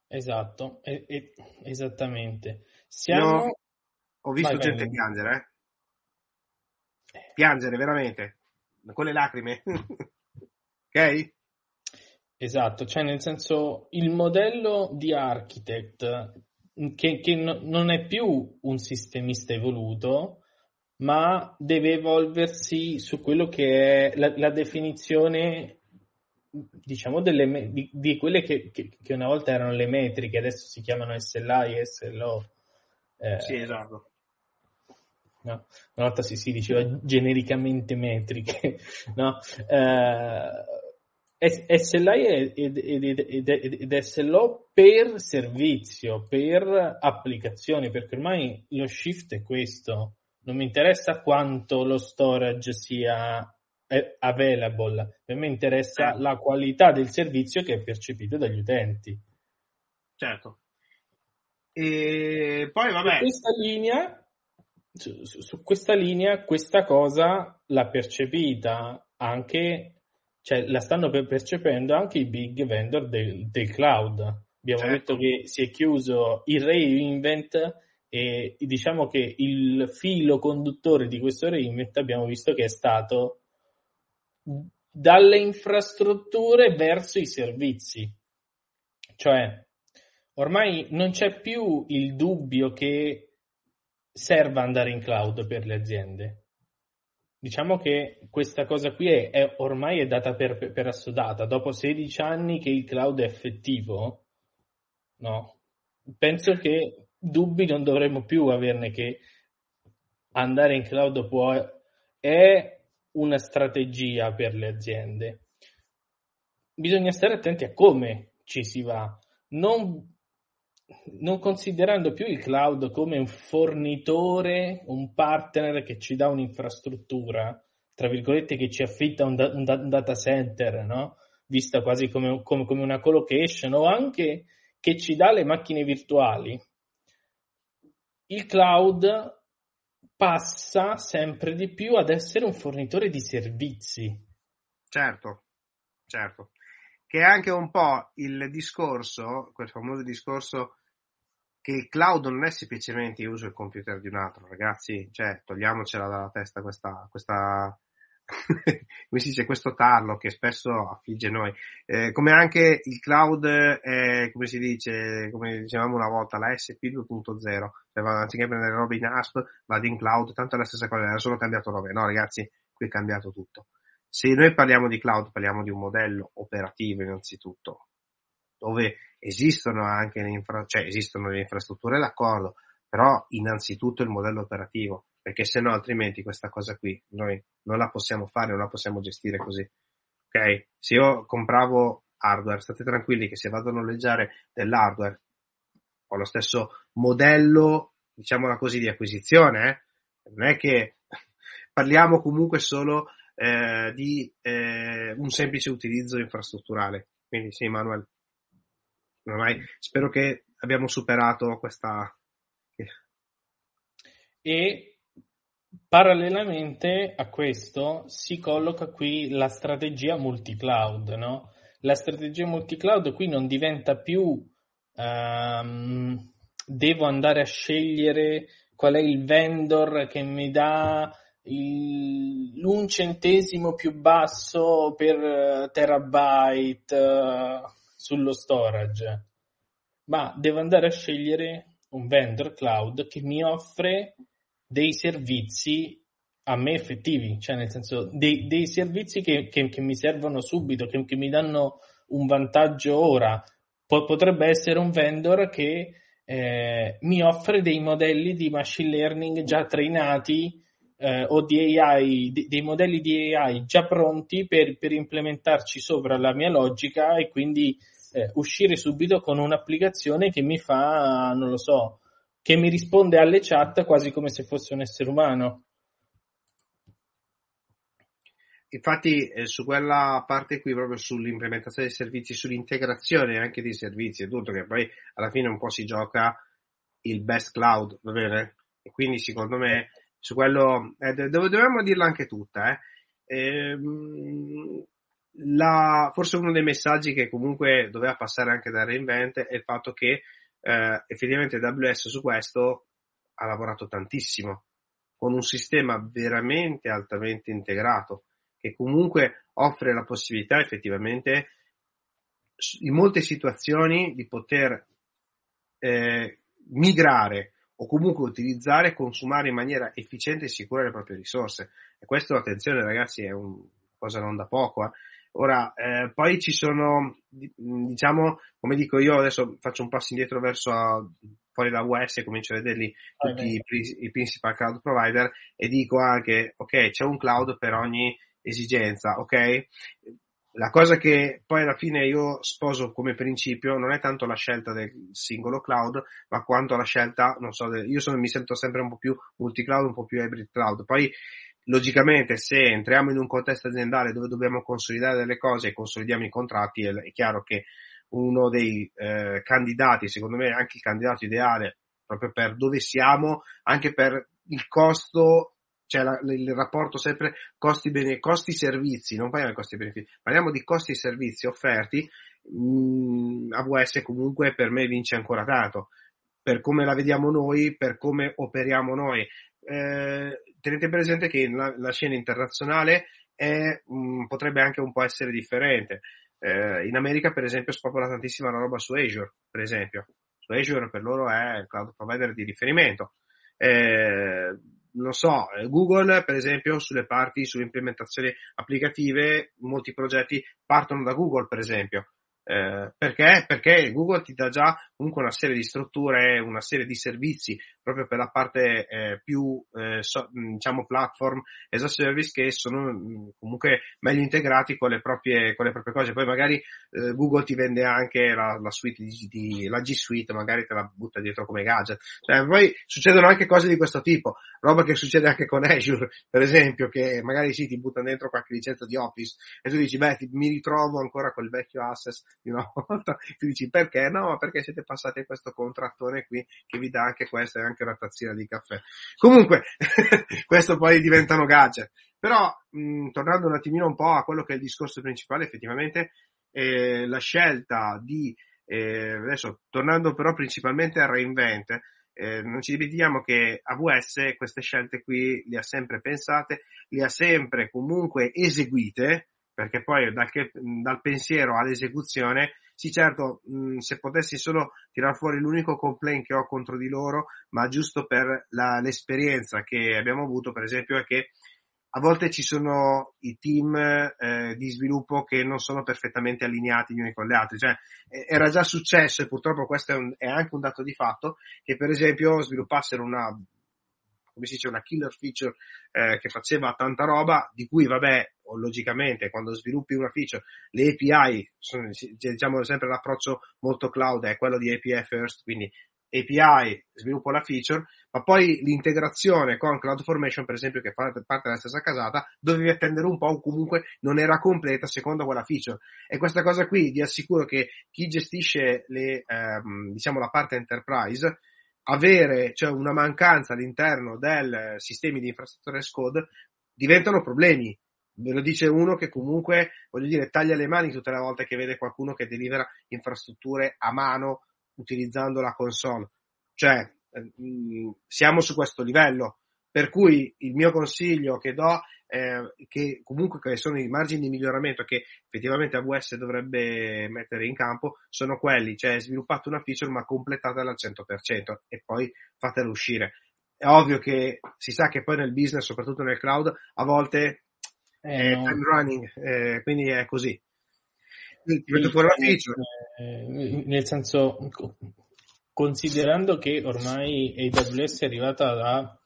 Esatto, e, e, esattamente. Siamo... Io ho visto vai, gente vai. piangere, eh? Piangere, veramente. Con le lacrime. ok? Esatto, cioè nel senso il modello di architect che, che no, non è più un sistemista evoluto, ma deve evolversi su quello che è la, la definizione, diciamo, delle, di, di quelle che, che, che, una volta erano le metriche, adesso si chiamano SLI e SLO. Eh, sì, esatto. No? Una volta si, si diceva genericamente metriche, no? Eh, SLI ed, ed, ed, ed, SLO per servizio, per applicazioni, perché ormai lo shift è questo non mi interessa quanto lo storage sia available, a me interessa eh. la qualità del servizio che è percepito dagli utenti. Certo. E poi vabbè. Su questa linea, su, su questa linea, questa cosa l'ha percepita anche, cioè la stanno percependo anche i big vendor del, del cloud. Abbiamo certo. detto che si è chiuso il reinvent e diciamo che il filo conduttore di questo remit abbiamo visto che è stato dalle infrastrutture verso i servizi. Cioè, ormai non c'è più il dubbio che serva andare in cloud per le aziende. Diciamo che questa cosa qui è, è ormai è data per, per assodata. Dopo 16 anni che il cloud è effettivo, no? Penso che dubbi non dovremmo più averne che andare in cloud può è una strategia per le aziende. Bisogna stare attenti a come ci si va, non, non considerando più il cloud come un fornitore, un partner che ci dà un'infrastruttura, tra virgolette, che ci affitta un, da, un, da, un data center, no? vista quasi come, come, come una colocation, o anche che ci dà le macchine virtuali. Il cloud passa sempre di più ad essere un fornitore di servizi. Certo, certo. Che è anche un po' il discorso, quel famoso discorso che il cloud non è semplicemente io uso il computer di un altro, ragazzi, cioè togliamocela dalla testa questa, questa come si dice, questo tarlo che spesso affligge noi, eh, come anche il cloud, è, come si dice, come dicevamo una volta, la SP 2.0, cioè, anziché prendere robe in ASP, vado in cloud, tanto è la stessa cosa, era solo cambiato nome, no ragazzi, qui è cambiato tutto. Se noi parliamo di cloud, parliamo di un modello operativo innanzitutto, dove esistono anche le, infra- cioè, esistono le infrastrutture d'accordo, però innanzitutto il modello operativo perché se no altrimenti questa cosa qui noi non la possiamo fare, non la possiamo gestire così. Ok? Se io compravo hardware, state tranquilli che se vado a noleggiare dell'hardware ho lo stesso modello, diciamola così, di acquisizione, eh? non è che parliamo comunque solo eh, di eh, un semplice utilizzo infrastrutturale. Quindi sì, Manuel, ormai spero che abbiamo superato questa... E Parallelamente a questo si colloca qui la strategia multi-cloud, no? La strategia multi-cloud qui non diventa più um, devo andare a scegliere qual è il vendor che mi dà il, l'un centesimo più basso per terabyte uh, sullo storage, ma devo andare a scegliere un vendor cloud che mi offre dei servizi a me effettivi, cioè nel senso dei, dei servizi che, che, che, mi servono subito, che, che, mi danno un vantaggio ora. Potrebbe essere un vendor che eh, mi offre dei modelli di machine learning già trainati eh, o di AI, di, dei modelli di AI già pronti per, per, implementarci sopra la mia logica e quindi eh, uscire subito con un'applicazione che mi fa, non lo so, che mi risponde alle chat quasi come se fosse un essere umano. Infatti eh, su quella parte qui, proprio sull'implementazione dei servizi, sull'integrazione anche dei servizi e tutto, che poi alla fine un po' si gioca il best cloud, va bene? E quindi secondo me su quello eh, dobbiamo dirla anche tutta. Eh. Ehm, la, forse uno dei messaggi che comunque doveva passare anche da Reinvent è il fatto che eh, effettivamente AWS su questo ha lavorato tantissimo, con un sistema veramente altamente integrato, che comunque offre la possibilità effettivamente in molte situazioni di poter eh, migrare o comunque utilizzare e consumare in maniera efficiente e sicura le proprie risorse. E questo, attenzione ragazzi, è una cosa non da poco. Eh. Ora, eh, poi ci sono, diciamo, come dico io, adesso faccio un passo indietro verso fuori da US e comincio a vederli tutti i, i, principal cloud provider e dico anche, ok, c'è un cloud per ogni esigenza, ok? La cosa che poi alla fine io sposo come principio non è tanto la scelta del singolo cloud, ma quanto la scelta, non so, io sono, mi sento sempre un po' più multi-cloud, un po' più hybrid cloud. Poi logicamente se entriamo in un contesto aziendale dove dobbiamo consolidare delle cose e consolidiamo i contratti, è, è chiaro che uno dei eh, candidati, secondo me anche il candidato ideale, proprio per dove siamo, anche per il costo, cioè la, il rapporto sempre costi, bene, costi servizi, non parliamo di costi benefici, parliamo di costi servizi offerti, mh, mm, AWS comunque per me vince ancora tanto, per come la vediamo noi, per come operiamo noi. Eh, tenete presente che la, la scena internazionale è, mh, mm, potrebbe anche un po' essere differente. Eh, in America, per esempio, spopola tantissima la roba su Azure, per esempio. Su Azure per loro è il cloud provider di riferimento. Eh, non so, Google, per esempio, sulle parti, sulle implementazioni applicative, molti progetti partono da Google, per esempio. Eh, perché? Perché Google ti dà già comunque una serie di strutture, una serie di servizi proprio per la parte eh, più eh, so, diciamo platform as a service che sono comunque meglio integrati con le proprie, con le proprie cose. Poi magari eh, Google ti vende anche la, la suite di, di, la G Suite, magari te la butta dietro come gadget. Cioè, poi succedono anche cose di questo tipo, roba che succede anche con Azure, per esempio, che magari sì, ti buttano dentro qualche licenza di Office e tu dici, beh, ti, mi ritrovo ancora col vecchio access di una volta. Tu dici, perché? No, perché siete passati a questo contrattore qui che vi dà anche questo e anche una tazzina di caffè. Comunque, questo poi diventano gadget. Però, mh, tornando un attimino un po' a quello che è il discorso principale, effettivamente, eh, la scelta di, eh, adesso tornando però principalmente a Reinvent, eh, non ci dimentichiamo che AWS queste scelte qui le ha sempre pensate, le ha sempre comunque eseguite, perché poi dal, che, dal pensiero all'esecuzione, sì certo, mh, se potessi solo tirar fuori l'unico complaint che ho contro di loro, ma giusto per la, l'esperienza che abbiamo avuto, per esempio, è che a volte ci sono i team eh, di sviluppo che non sono perfettamente allineati gli uni con gli altri, cioè era già successo e purtroppo questo è, un, è, anche un dato di fatto che per esempio sviluppassero una come si dice una killer feature eh, che faceva tanta roba di cui vabbè logicamente quando sviluppi una feature le API sono, diciamo sempre l'approccio molto cloud è quello di API first quindi API, sviluppo la feature, ma poi l'integrazione con CloudFormation, per esempio, che fa parte della stessa casata, dovevi attendere un po' o comunque non era completa secondo quella feature. E questa cosa qui vi assicuro che chi gestisce le, ehm, diciamo la parte enterprise, avere cioè una mancanza all'interno del sistemi di infrastrutture as code diventano problemi. Ve lo dice uno che comunque, voglio dire, taglia le mani tutte le volte che vede qualcuno che delivera infrastrutture a mano utilizzando la console. Cioè, eh, siamo su questo livello. Per cui il mio consiglio che do, eh, che comunque che sono i margini di miglioramento che effettivamente AWS dovrebbe mettere in campo, sono quelli, cioè sviluppate una feature ma completatela al 100% e poi fatela uscire. È ovvio che si sa che poi nel business, soprattutto nel cloud, a volte eh, è time running, eh, quindi è così ti fuori la feature. Eh, nel senso, considerando che ormai AWS è arrivata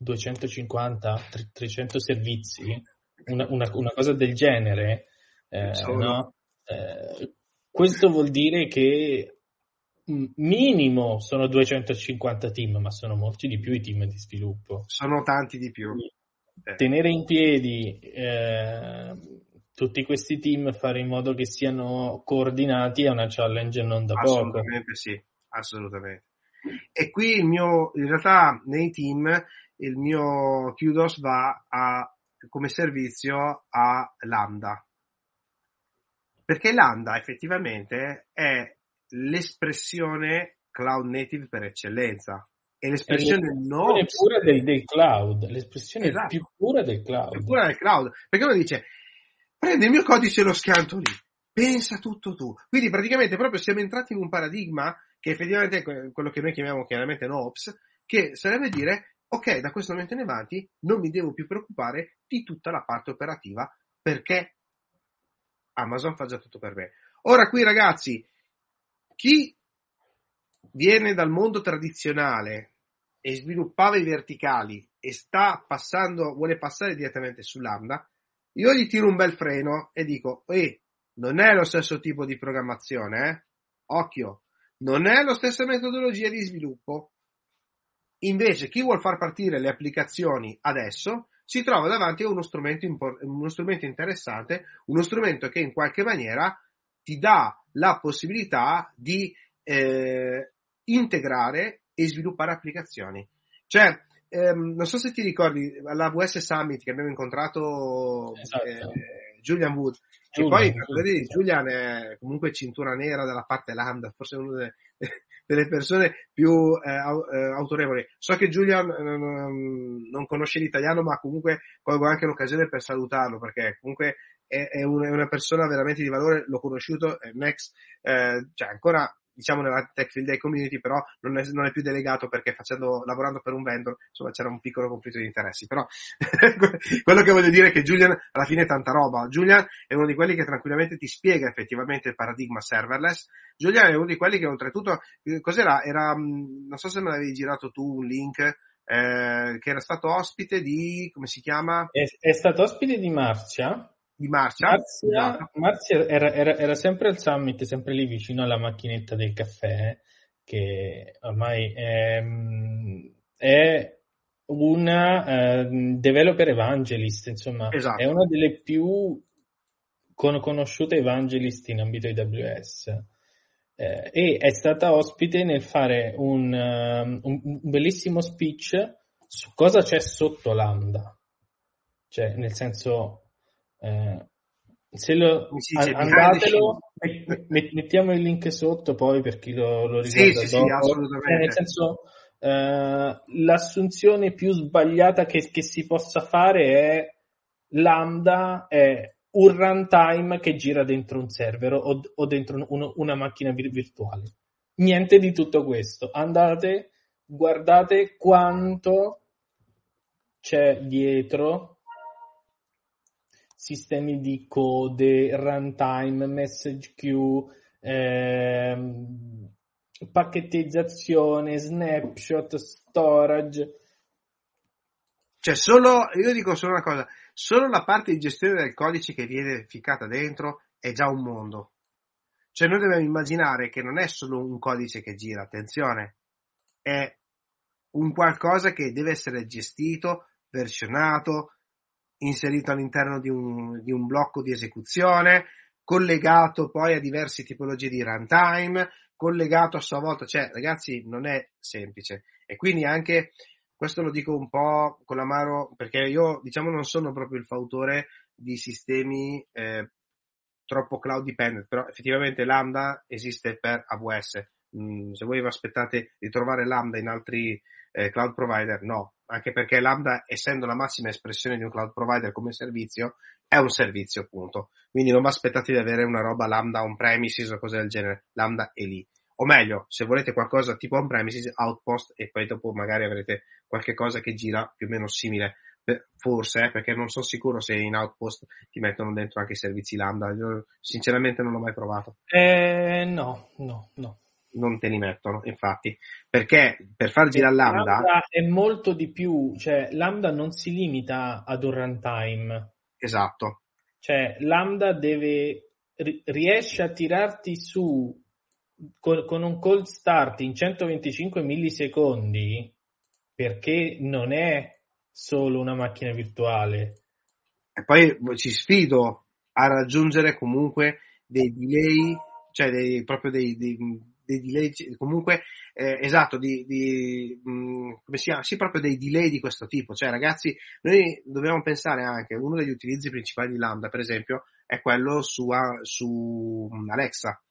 a 250-300 servizi, una, una, una, cosa del genere, eh, no? eh, questo vuol dire che minimo sono 250 team, ma sono molti di più i team di sviluppo. Sono tanti di più. Eh. Tenere in piedi eh, tutti questi team fare in modo che siano coordinati è una challenge non da poco. Assolutamente sì, assolutamente. E qui il mio, in realtà nei team il mio Kudos va a, come servizio a Lambda. Perché Lambda effettivamente è l'espressione cloud native per eccellenza. È l'espressione, non pura del, del, cloud, l'espressione esatto. più pura del cloud. Più pura del cloud. Perché uno dice, Prendi il mio codice e lo schianto lì. Pensa tutto tu. Quindi praticamente proprio siamo entrati in un paradigma che effettivamente è quello che noi chiamiamo chiaramente NOPS, che sarebbe dire, ok, da questo momento in avanti non mi devo più preoccupare di tutta la parte operativa perché Amazon fa già tutto per me. Ora qui ragazzi, chi viene dal mondo tradizionale e sviluppava i verticali e sta passando, vuole passare direttamente su Lambda, io gli tiro un bel freno e dico, eh, non è lo stesso tipo di programmazione, eh? Occhio, non è la stessa metodologia di sviluppo. Invece, chi vuol far partire le applicazioni adesso si trova davanti a uno strumento, impor- uno strumento interessante, uno strumento che in qualche maniera ti dà la possibilità di eh, integrare e sviluppare applicazioni. Cioè, ehm, non so se ti ricordi alla VS Summit che abbiamo incontrato esatto. eh, Julian Wood, che poi Julian. Julian è comunque cintura nera dalla parte lambda, forse una delle, delle persone più eh, eh, autorevoli. So che Julian non, conosce l'italiano, ma comunque colgo anche l'occasione per salutarlo, perché comunque è, è, una, persona veramente di valore, l'ho conosciuto, è Max, eh, cioè ancora diciamo nella Techfield Day Community, però non è, non è più delegato perché facendo, lavorando per un vendor, insomma c'era un piccolo conflitto di interessi, però quello che voglio dire è che Julian alla fine è tanta roba. Julian è uno di quelli che tranquillamente ti spiega effettivamente il paradigma serverless. Julian è uno di quelli che oltretutto, eh, cos'era? Era, mm, non so se me l'avevi girato tu un link, eh, che era stato ospite di, come si chiama? È, è stato ospite di Marcia di marcia. Marzia. Marzia era, era, era, sempre al summit, sempre lì vicino alla macchinetta del caffè, che ormai è, è una uh, developer evangelist, insomma, esatto. è una delle più con, conosciute evangelist in ambito AWS. Eh, e è stata ospite nel fare un, um, un, un bellissimo speech su cosa c'è sotto Lambda. Cioè, nel senso, eh, se lo andatelo, mettiamo il link sotto poi per chi lo, lo riguarda sì, sì, sì, assolutamente. Eh, nel senso, eh, l'assunzione più sbagliata che, che, si possa fare è Lambda è un runtime che gira dentro un server o, o dentro un, una macchina virtuale. Niente di tutto questo. Andate, guardate quanto c'è dietro sistemi di code, runtime, message queue, ehm, pacchettizzazione, snapshot, storage. Cioè, solo, io dico solo una cosa, solo la parte di gestione del codice che viene ficcata dentro è già un mondo. Cioè, noi dobbiamo immaginare che non è solo un codice che gira, attenzione, è un qualcosa che deve essere gestito, versionato, inserito all'interno di un, di un blocco di esecuzione, collegato poi a diverse tipologie di runtime, collegato a sua volta, cioè ragazzi non è semplice e quindi anche questo lo dico un po' con l'amaro perché io diciamo non sono proprio il fautore di sistemi eh, troppo cloud dependent, però effettivamente Lambda esiste per AWS. Mm, se voi vi aspettate di trovare Lambda in altri eh, cloud provider, no, anche perché Lambda, essendo la massima espressione di un cloud provider come servizio, è un servizio, appunto. Quindi non vi aspettate di avere una roba Lambda on-premises o cose del genere. Lambda è lì. O meglio, se volete qualcosa tipo on-premises, Outpost e poi dopo magari avrete qualche cosa che gira più o meno simile. Forse, eh, perché non sono sicuro se in Outpost ti mettono dentro anche i servizi Lambda. Io sinceramente non l'ho mai provato. Eh, no, no, no non te li mettono, infatti, perché per far girare Lambda... Lambda è molto di più, cioè Lambda non si limita ad un runtime. Esatto. Cioè Lambda deve, riesce a tirarti su con, con un cold start in 125 millisecondi perché non è solo una macchina virtuale. E poi ci sfido a raggiungere comunque dei delay, cioè dei, proprio dei, dei, dei delay, comunque, eh, esatto, di, di mh, mm, come si chiama? Sì, proprio dei delay di questo tipo. Cioè, ragazzi, noi dobbiamo pensare anche, uno degli utilizzi principali di Lambda, per esempio, è quello su, su mm, Alexa.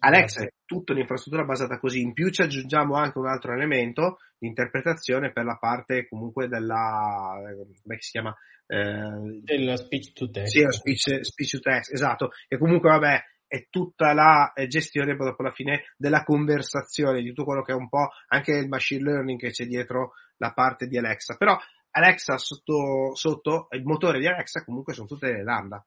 Alexa è tutta un'infrastruttura basata così, in più ci aggiungiamo anche un altro elemento di interpretazione per la parte comunque della, come si chiama? Eh, dello speech to text. Sì, speech, speech to text, esatto, che comunque vabbè è tutta la eh, gestione dopo la fine della conversazione, di tutto quello che è un po' anche il machine learning che c'è dietro la parte di Alexa. Però Alexa sotto, sotto il motore di Alexa comunque sono tutte le lambda.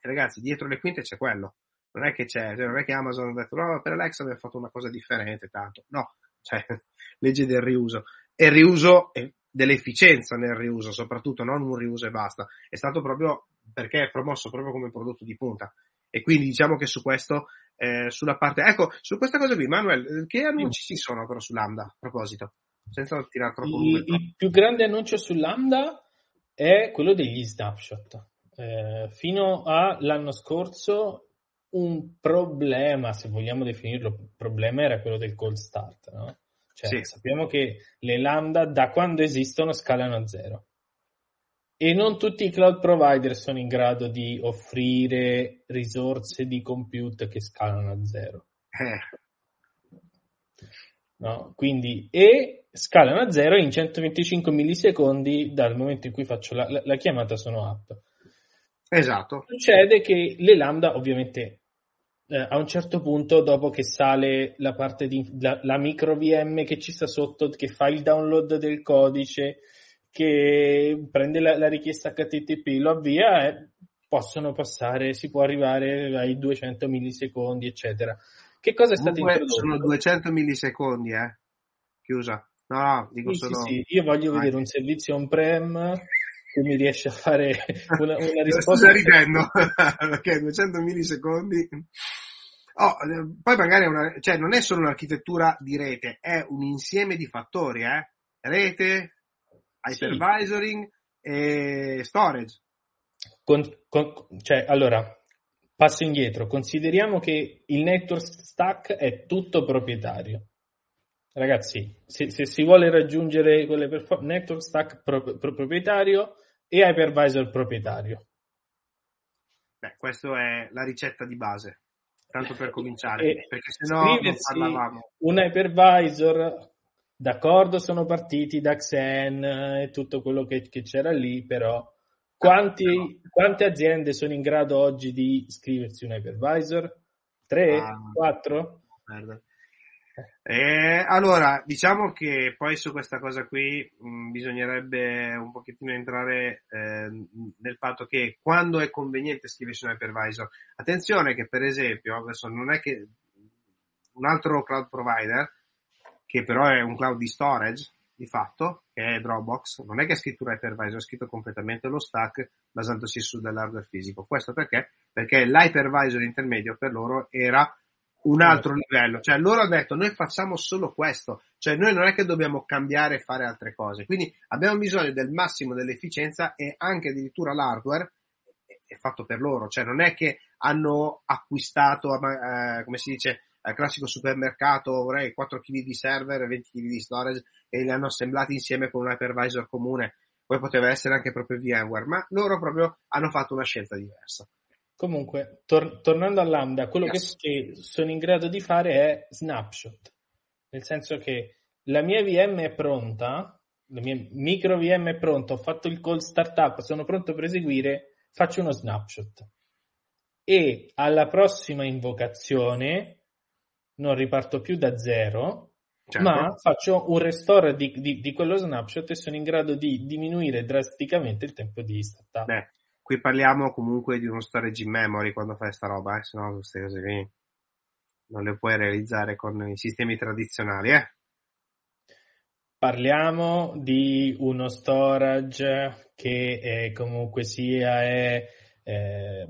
Ragazzi, dietro le quinte c'è quello. Non è che c'è, cioè, non è che Amazon ha detto no, per Alexa abbiamo fatto una cosa differente, tanto. No, cioè, legge del riuso. E il riuso è dell'efficienza nel riuso, soprattutto non un riuso e basta. È stato proprio perché è promosso proprio come prodotto di punta. E quindi diciamo che su questo, eh, sulla parte, ecco, su questa cosa qui, Manuel, che annunci ci sono però su Lambda, a proposito? Senza tirare troppo il, il più grande annuncio su Lambda è quello degli snapshot. Eh, fino all'anno scorso un problema, se vogliamo definirlo problema, era quello del cold start, no? Cioè, sì. sappiamo che le lambda da quando esistono scalano a zero e non tutti i cloud provider sono in grado di offrire risorse di compute che scalano a zero. Eh. No? Quindi, e scalano a zero in 125 millisecondi dal momento in cui faccio la, la, la chiamata sono app. Esatto. Succede che le lambda ovviamente eh, a un certo punto, dopo che sale la parte di la, la, micro VM che ci sta sotto, che fa il download del codice, che prende la, la richiesta HTTP, lo avvia e possono passare, si può arrivare ai 200 millisecondi, eccetera. Che cosa è stato introdotto? Sono 200 millisecondi, eh? Chiusa. No, no, dico sì, solo... Sì, sì. Io voglio Vai. vedere un servizio on-prem che mi riesce a fare una, una risposta. Sto ridendo, perché 200 millisecondi... Oh, poi magari una, cioè non è solo un'architettura di rete, è un insieme di fattori, eh? Rete, hypervisoring sì. e storage. Con, con, cioè, allora, passo indietro, consideriamo che il network stack è tutto proprietario. Ragazzi, se, se si vuole raggiungere quelle performance, network stack pro, pro, proprietario e hypervisor proprietario. Beh, questa è la ricetta di base, tanto per cominciare, e perché se no non parlavamo. Un hypervisor, d'accordo, sono partiti da Xen e tutto quello che, che c'era lì, però quanti, quante aziende sono in grado oggi di scriversi un hypervisor? Tre? Ah, quattro? Merda. Eh, allora, diciamo che poi su questa cosa qui mh, mm, bisognerebbe un pochettino entrare eh, nel fatto che quando è conveniente scriversi un hypervisor, attenzione che per esempio, adesso non è che un altro cloud provider, che però è un cloud di storage, di fatto, che è Dropbox, non è che ha scritto un hypervisor, ha scritto completamente lo stack basandosi su dell'hardware fisico. Questo perché? Perché l'hypervisor intermedio per loro era un altro livello. Cioè loro hanno detto noi facciamo solo questo, cioè noi non è che dobbiamo cambiare e fare altre cose. Quindi abbiamo bisogno del massimo dell'efficienza e anche addirittura l'hardware è fatto per loro, cioè non è che hanno acquistato, eh, come si dice, al classico supermercato, vorrei 4 kg di server, 20 kg di storage e li hanno assemblati insieme con un hypervisor comune. Poi poteva essere anche proprio VMware, ma loro proprio hanno fatto una scelta diversa. Comunque, tor- tornando a Lambda, quello yes. che, che sono in grado di fare è snapshot, nel senso che la mia VM è pronta, la mia micro VM è pronta, ho fatto il call startup, sono pronto per eseguire, faccio uno snapshot. E alla prossima invocazione non riparto più da zero, certo. ma faccio un restore di, di, di, quello snapshot e sono in grado di diminuire drasticamente il tempo di startup. Beh, Qui parliamo comunque di uno storage in memory quando fai sta roba, eh? se no queste cose qui non le puoi realizzare con i sistemi tradizionali, eh? Parliamo di uno storage che è, comunque sia è, è,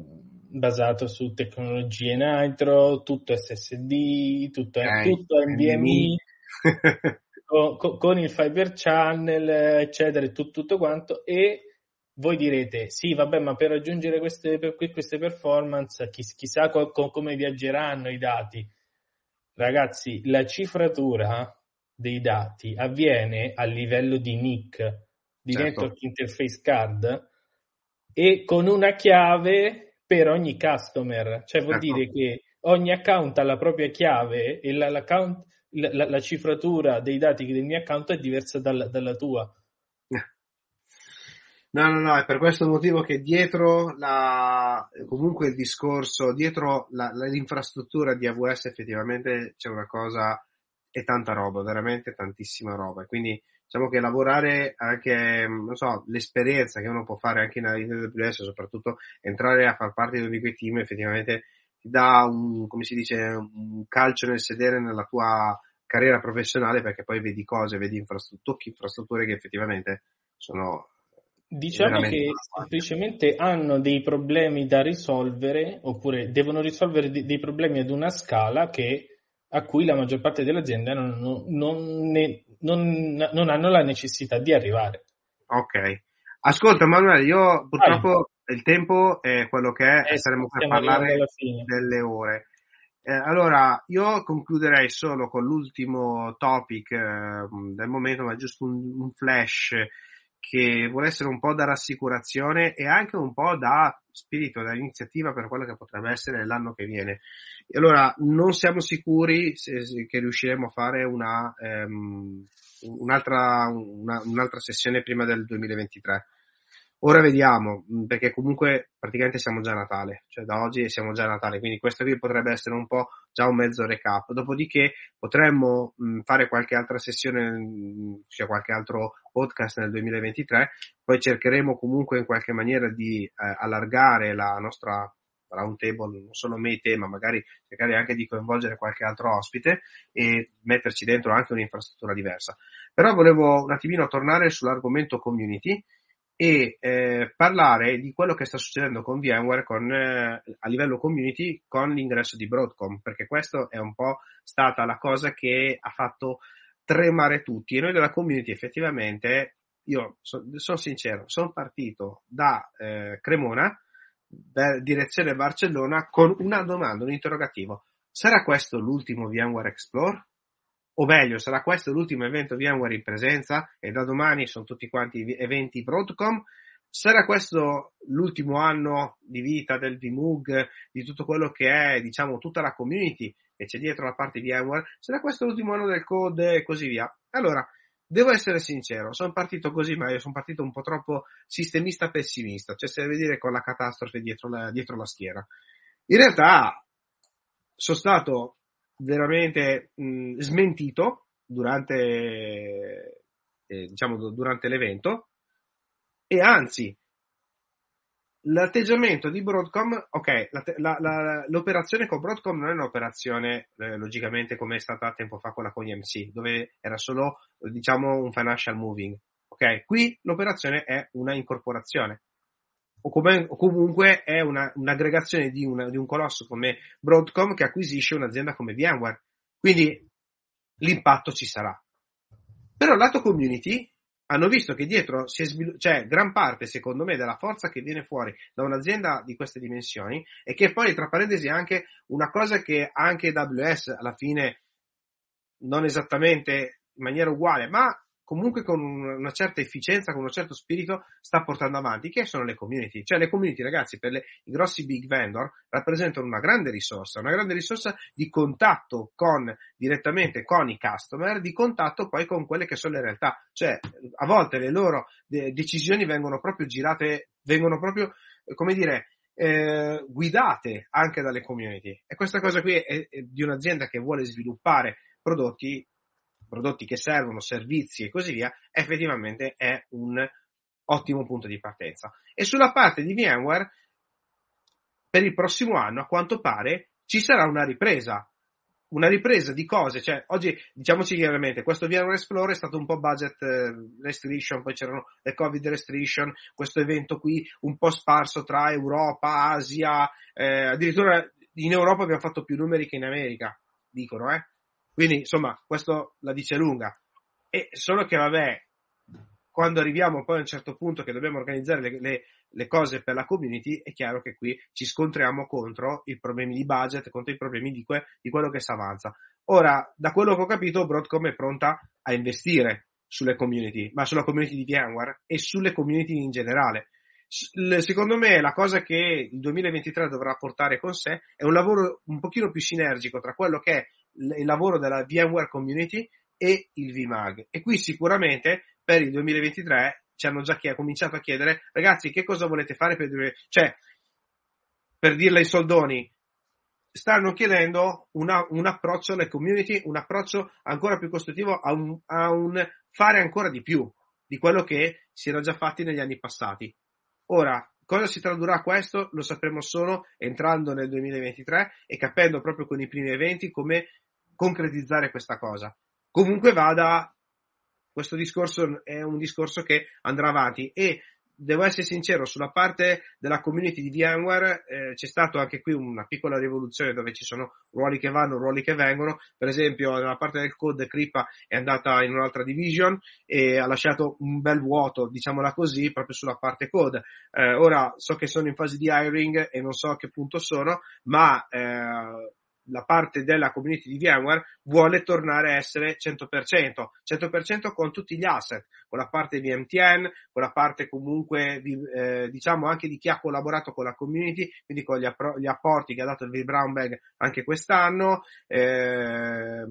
basato su tecnologie Nitro, tutto SSD, tutto, okay. tutto NVMe, con, con, il Fiber Channel, eccetera, tutto, tutto quanto, e voi direte, sì, vabbè, ma per raggiungere queste, per queste performance, chi, chissà co, co, come viaggeranno i dati. Ragazzi, la cifratura dei dati avviene a livello di NIC, di certo. Network Interface Card, e con una chiave per ogni customer. Cioè vuol certo. dire che ogni account ha la propria chiave e la, la, la, cifratura dei dati del mio account è diversa dalla, dalla tua. No, no, no, è per questo motivo che dietro la, comunque il discorso, dietro la, l'infrastruttura di AWS effettivamente c'è una cosa e tanta roba, veramente tantissima roba. Quindi diciamo che lavorare anche, non so, l'esperienza che uno può fare anche in AWS, soprattutto entrare a far parte di uno di quei team, effettivamente ti dà un, come si dice, un calcio nel sedere nella tua carriera professionale perché poi vedi cose, vedi infrastrutture, tocchi infrastrutture che effettivamente sono Diciamo che semplicemente hanno dei problemi da risolvere oppure devono risolvere dei problemi ad una scala che, a cui la maggior parte delle aziende non, non, ne, non, non hanno la necessità di arrivare. Ok. Ascolta Manuele, io purtroppo Vai. il tempo è quello che è, eh, saremo per parlare delle ore. Eh, allora, io concluderei solo con l'ultimo topic eh, del momento, ma giusto un, un flash che vuole essere un po' da rassicurazione e anche un po' da spirito, da iniziativa per quello che potrebbe essere l'anno che viene. E allora non siamo sicuri se, se, che riusciremo a fare una, um, un'altra, una, un'altra sessione prima del 2023. Ora vediamo, perché comunque praticamente siamo già a Natale, cioè da oggi siamo già a Natale, quindi questo qui potrebbe essere un po' già un mezzo recap. Dopodiché potremmo mh, fare qualche altra sessione, mh, cioè qualche altro podcast nel 2023, poi cercheremo comunque in qualche maniera di eh, allargare la nostra round table, non solo me e te, ma magari cercare anche di coinvolgere qualche altro ospite e metterci dentro anche un'infrastruttura diversa. Però volevo un attimino tornare sull'argomento community e eh, parlare di quello che sta succedendo con VMware con, eh, a livello community con l'ingresso di Broadcom, perché questo è un po' stata la cosa che ha fatto tremare tutti e noi della community effettivamente, io so, sono sincero, sono partito da eh, Cremona, direzione Barcellona, con una domanda, un interrogativo. Sarà questo l'ultimo VMware Explore? O meglio, sarà questo l'ultimo evento VMware in presenza e da domani sono tutti quanti eventi Broadcom. Sarà questo l'ultimo anno di vita del VMUG, di tutto quello che è, diciamo, tutta la community che c'è dietro la parte VMware? Sarà questo l'ultimo anno del code e così via? Allora, devo essere sincero, sono partito così, ma io sono partito un po' troppo sistemista pessimista, cioè se deve dire con la catastrofe dietro la, dietro la schiera. In realtà, sono stato veramente mh, smentito durante, eh, diciamo, durante l'evento e anzi l'atteggiamento di Broadcom, ok, la, la, l'operazione con Broadcom non è un'operazione eh, logicamente come è stata tempo fa con la dove era solo diciamo un financial moving. Ok, qui l'operazione è una incorporazione o, come, o comunque è una, un'aggregazione di, una, di un colosso come Broadcom che acquisisce un'azienda come VMware. Quindi l'impatto ci sarà. Però lato community hanno visto che dietro si è svilu- cioè gran parte, secondo me, della forza che viene fuori da un'azienda di queste dimensioni e che poi, tra parentesi, è anche una cosa che anche AWS alla fine non esattamente in maniera uguale, ma comunque con una certa efficienza, con un certo spirito, sta portando avanti, che sono le community. Cioè le community, ragazzi, per le, i grossi big vendor rappresentano una grande risorsa, una grande risorsa di contatto con, direttamente con i customer, di contatto poi con quelle che sono le realtà. Cioè, a volte le loro de- decisioni vengono proprio girate, vengono proprio, come dire, eh, guidate anche dalle community. E questa cosa qui è, è di un'azienda che vuole sviluppare prodotti prodotti che servono, servizi e così via, effettivamente è un ottimo punto di partenza. E sulla parte di VMware, per il prossimo anno, a quanto pare, ci sarà una ripresa. Una ripresa di cose, cioè oggi diciamoci chiaramente, questo VMware Explorer è stato un po' budget eh, restriction, poi c'erano le Covid restriction, questo evento qui un po' sparso tra Europa, Asia, eh, addirittura in Europa abbiamo fatto più numeri che in America, dicono, eh. Quindi, insomma, questo la dice lunga. E solo che, vabbè, quando arriviamo poi a un certo punto che dobbiamo organizzare le, le, le, cose per la community, è chiaro che qui ci scontriamo contro i problemi di budget, contro i problemi di, que, di quello che si avanza. Ora, da quello che ho capito, Broadcom è pronta a investire sulle community, ma sulla community di VMware e sulle community in generale. Secondo me la cosa che il 2023 dovrà portare con sé è un lavoro un pochino più sinergico tra quello che è il lavoro della VMware Community e il VMAG. E qui sicuramente per il 2023 ci hanno già chied- cominciato a chiedere, ragazzi, che cosa volete fare per, cioè, per dirle ai soldoni, stanno chiedendo una, un approccio alle community, un approccio ancora più costruttivo a un, a un fare ancora di più di quello che si era già fatti negli anni passati. Ora, Cosa si tradurrà questo? Lo sapremo solo entrando nel 2023 e capendo proprio con i primi eventi come concretizzare questa cosa. Comunque vada, questo discorso è un discorso che andrà avanti e devo essere sincero, sulla parte della community di VMware eh, c'è stato anche qui una piccola rivoluzione dove ci sono ruoli che vanno, ruoli che vengono. Per esempio, nella parte del code Kripa è andata in un'altra division e ha lasciato un bel vuoto, diciamola così, proprio sulla parte code. Eh, ora so che sono in fase di hiring e non so a che punto sono, ma eh, la parte della community di VMware vuole tornare a essere 100%, 100% con tutti gli asset, con la parte di MTN, con la parte comunque eh, diciamo anche di chi ha collaborato con la community, quindi con gli, appro- gli apporti che ha dato il V Brown Bag anche quest'anno, eh,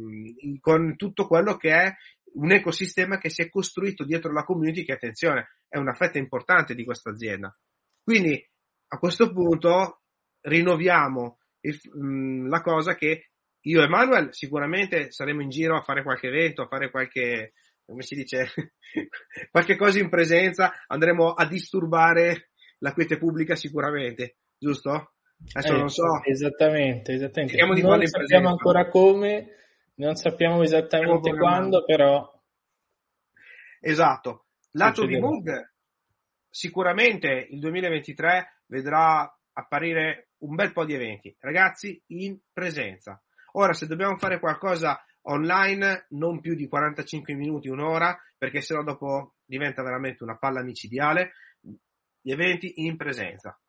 con tutto quello che è un ecosistema che si è costruito dietro la community che, attenzione, è una fetta importante di questa azienda. Quindi a questo punto rinnoviamo il, mh, la cosa che io e Manuel sicuramente saremo in giro a fare qualche evento, a fare qualche, come si dice, qualche cosa in presenza, andremo a disturbare la quiete pubblica sicuramente, giusto? Adesso eh, non so. Esattamente, esattamente. non sappiamo ancora come, non sappiamo esattamente quando, però. Esatto. Lato di Moog, sicuramente il 2023 vedrà apparire un bel po' di eventi. Ragazzi, in presenza. Ora, se dobbiamo fare qualcosa online, non più di 45 minuti, un'ora, perché sennò dopo diventa veramente una palla micidiale. Gli eventi in presenza.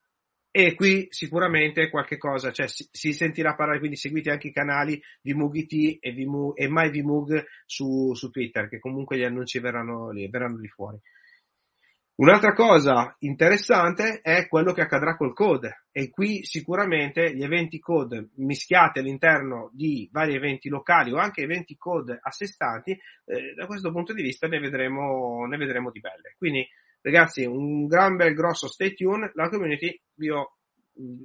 E qui sicuramente qualche cosa, cioè si, si sentirà parlare, quindi seguite anche i canali di MugIT e, Vmug, e MyVmug su, su Twitter, che comunque gli annunci verranno lì, verranno lì fuori. Un'altra cosa interessante è quello che accadrà col code e qui sicuramente gli eventi code mischiati all'interno di vari eventi locali o anche eventi code a sé stanti, eh, da questo punto di vista ne vedremo, ne vedremo di belle. Quindi ragazzi un gran bel grosso stay tuned, la community, io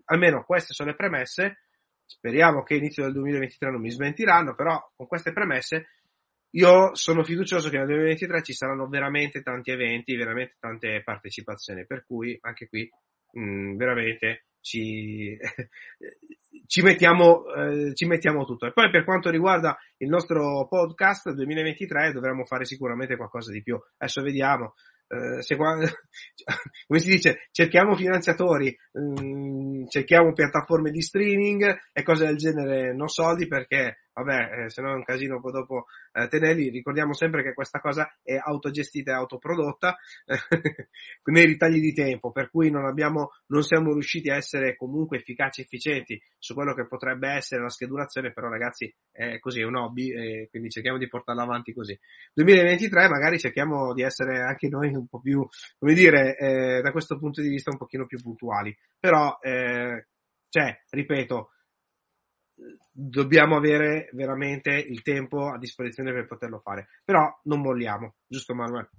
almeno queste sono le premesse, speriamo che inizio del 2023 non mi smentiranno, però con queste premesse io sono fiducioso che nel 2023 ci saranno veramente tanti eventi, veramente tante partecipazioni, per cui anche qui mh, mm, veramente ci, ci, mettiamo, eh, ci mettiamo tutto. E poi per quanto riguarda il nostro podcast 2023 dovremmo fare sicuramente qualcosa di più. Adesso vediamo. Eh, se, come si dice, cerchiamo finanziatori, mm, cerchiamo piattaforme di streaming e cose del genere, non soldi perché vabbè, eh, se no è un casino poi dopo eh, tenerli. Ricordiamo sempre che questa cosa è autogestita e autoprodotta nei ritagli di tempo, per cui non abbiamo, non siamo riusciti a essere comunque efficaci e efficienti su quello che potrebbe essere la schedulazione, però ragazzi è così, è un hobby e quindi cerchiamo di portarla avanti così. 2023 magari cerchiamo di essere anche noi un po' più, come dire, eh, da questo punto di vista un pochino più puntuali, però, eh, cioè, ripeto, dobbiamo avere veramente il tempo a disposizione per poterlo fare. Però non molliamo, giusto Manuel?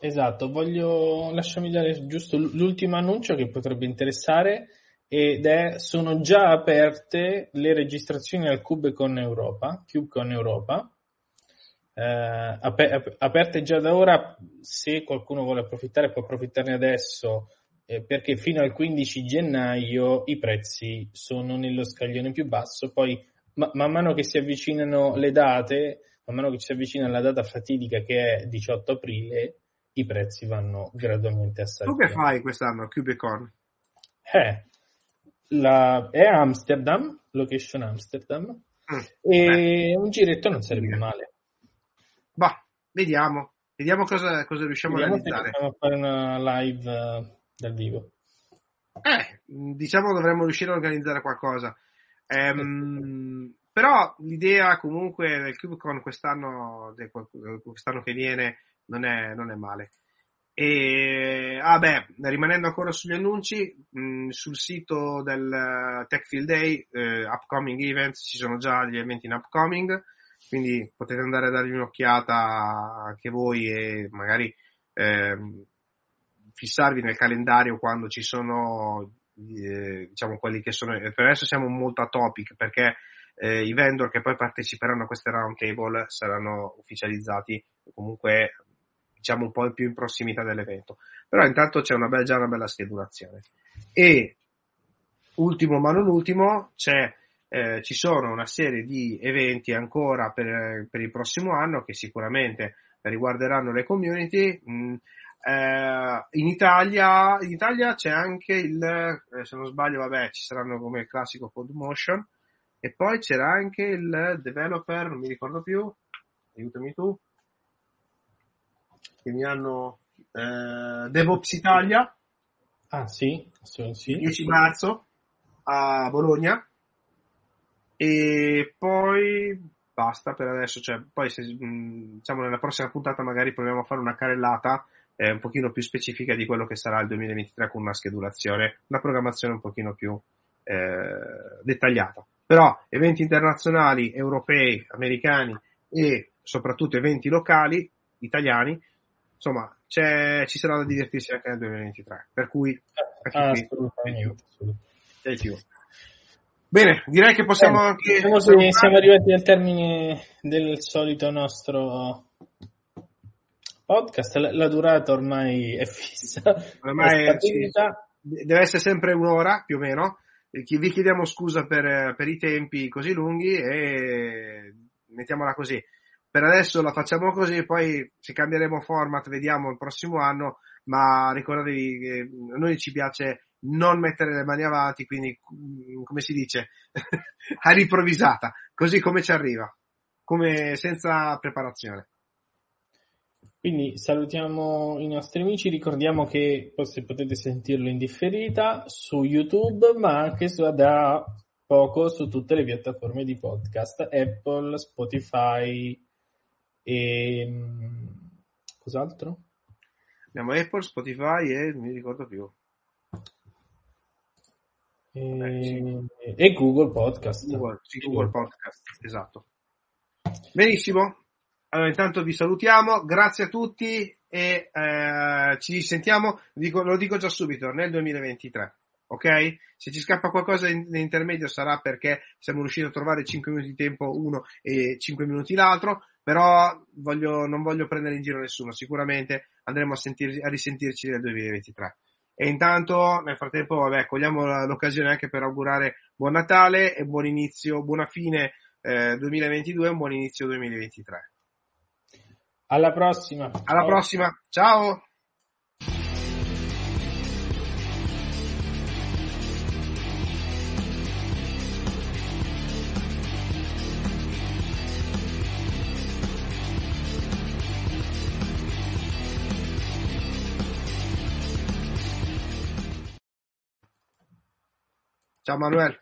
Esatto, voglio lasciarmi dare giusto l'ultimo annuncio che potrebbe interessare ed è sono già aperte le registrazioni al CubeCon Europa, CubeCon Europa. Eh, ap- aperte già da ora, se qualcuno vuole approfittare può approfittarne adesso eh, perché fino al 15 gennaio i prezzi sono nello scaglione più basso, poi ma, man mano che si avvicinano le date, man mano che si avvicina la data fatidica che è 18 aprile, i prezzi vanno gradualmente a salire. Tu che fai quest'anno a Cubicon? Eh, la, è Amsterdam, location Amsterdam, mm, e beh. un giretto non sarebbe male. Bah, vediamo, vediamo cosa, cosa riusciamo vediamo a realizzare. Possiamo fare una live uh, dal vivo. Eh, diciamo dovremmo riuscire a organizzare qualcosa. Ehm, però l'idea comunque del CubeCon quest'anno, quest'anno che viene non è, non è male. E ah beh, rimanendo ancora sugli annunci, mh, sul sito del Tech Field Day, eh, upcoming events, ci sono già gli eventi in upcoming, quindi potete andare a dargli un'occhiata anche voi e magari eh, fissarvi nel calendario quando ci sono eh, diciamo quelli che sono, per adesso siamo molto a topic perché eh, i vendor che poi parteciperanno a queste round table saranno ufficializzati comunque diciamo un po' più in prossimità dell'evento. Però intanto c'è una bella, già una bella schedulazione. E ultimo ma non ultimo, c'è, eh, ci sono una serie di eventi ancora per, per il prossimo anno che sicuramente riguarderanno le community. Mh, eh, in, Italia, in Italia c'è anche il, eh, se non sbaglio, vabbè, ci saranno come il classico Motion e poi c'era anche il developer, non mi ricordo più, aiutami tu, che mi hanno eh, DevOps Italia. Ah sì, sì, sì. 10 marzo a Bologna e poi basta per adesso, cioè poi se, diciamo nella prossima puntata magari proviamo a fare una carellata eh, un pochino più specifica di quello che sarà il 2023 con una schedulazione, una programmazione un pochino più eh, dettagliata. Però eventi internazionali, europei, americani e soprattutto eventi locali italiani, insomma, ci sarà da divertirsi anche nel 2023. Per cui, ah, assolutamente, assolutamente. Bene, direi che possiamo Bene, anche. Diciamo siamo arrivati al termine del solito nostro podcast. La, durata ormai è fissa. Ormai è, deve essere sempre un'ora più o meno. Vi chiediamo scusa per, per i tempi così lunghi e mettiamola così. Per adesso la facciamo così, poi se cambieremo format vediamo il prossimo anno, ma ricordatevi che a noi ci piace non mettere le mani avanti, quindi come si dice, all'improvvisata, così come ci arriva, come senza preparazione. Quindi salutiamo i nostri amici, ricordiamo che potete sentirlo in differita su YouTube, ma anche su, da poco su tutte le piattaforme di podcast, Apple, Spotify e mm, cos'altro? Abbiamo Apple, Spotify e non mi ricordo più. E, Beh, sì. e Google Podcast. Google, sì, Google Podcast, esatto. Benissimo, allora, intanto vi salutiamo, grazie a tutti e eh, ci sentiamo, dico, lo dico già subito, nel 2023. Ok? Se ci scappa qualcosa in, in, intermedio sarà perché siamo riusciti a trovare 5 minuti di tempo uno e 5 minuti l'altro, però voglio, non voglio prendere in giro nessuno, sicuramente andremo a, sentir, a risentirci nel 2023. E intanto, nel frattempo, vabbè, cogliamo l'occasione anche per augurare buon Natale e buon inizio, buona fine eh, 2022 e un buon inizio 2023. Alla prossima. Alla Ciao. prossima. Ciao. Ciao Manuel.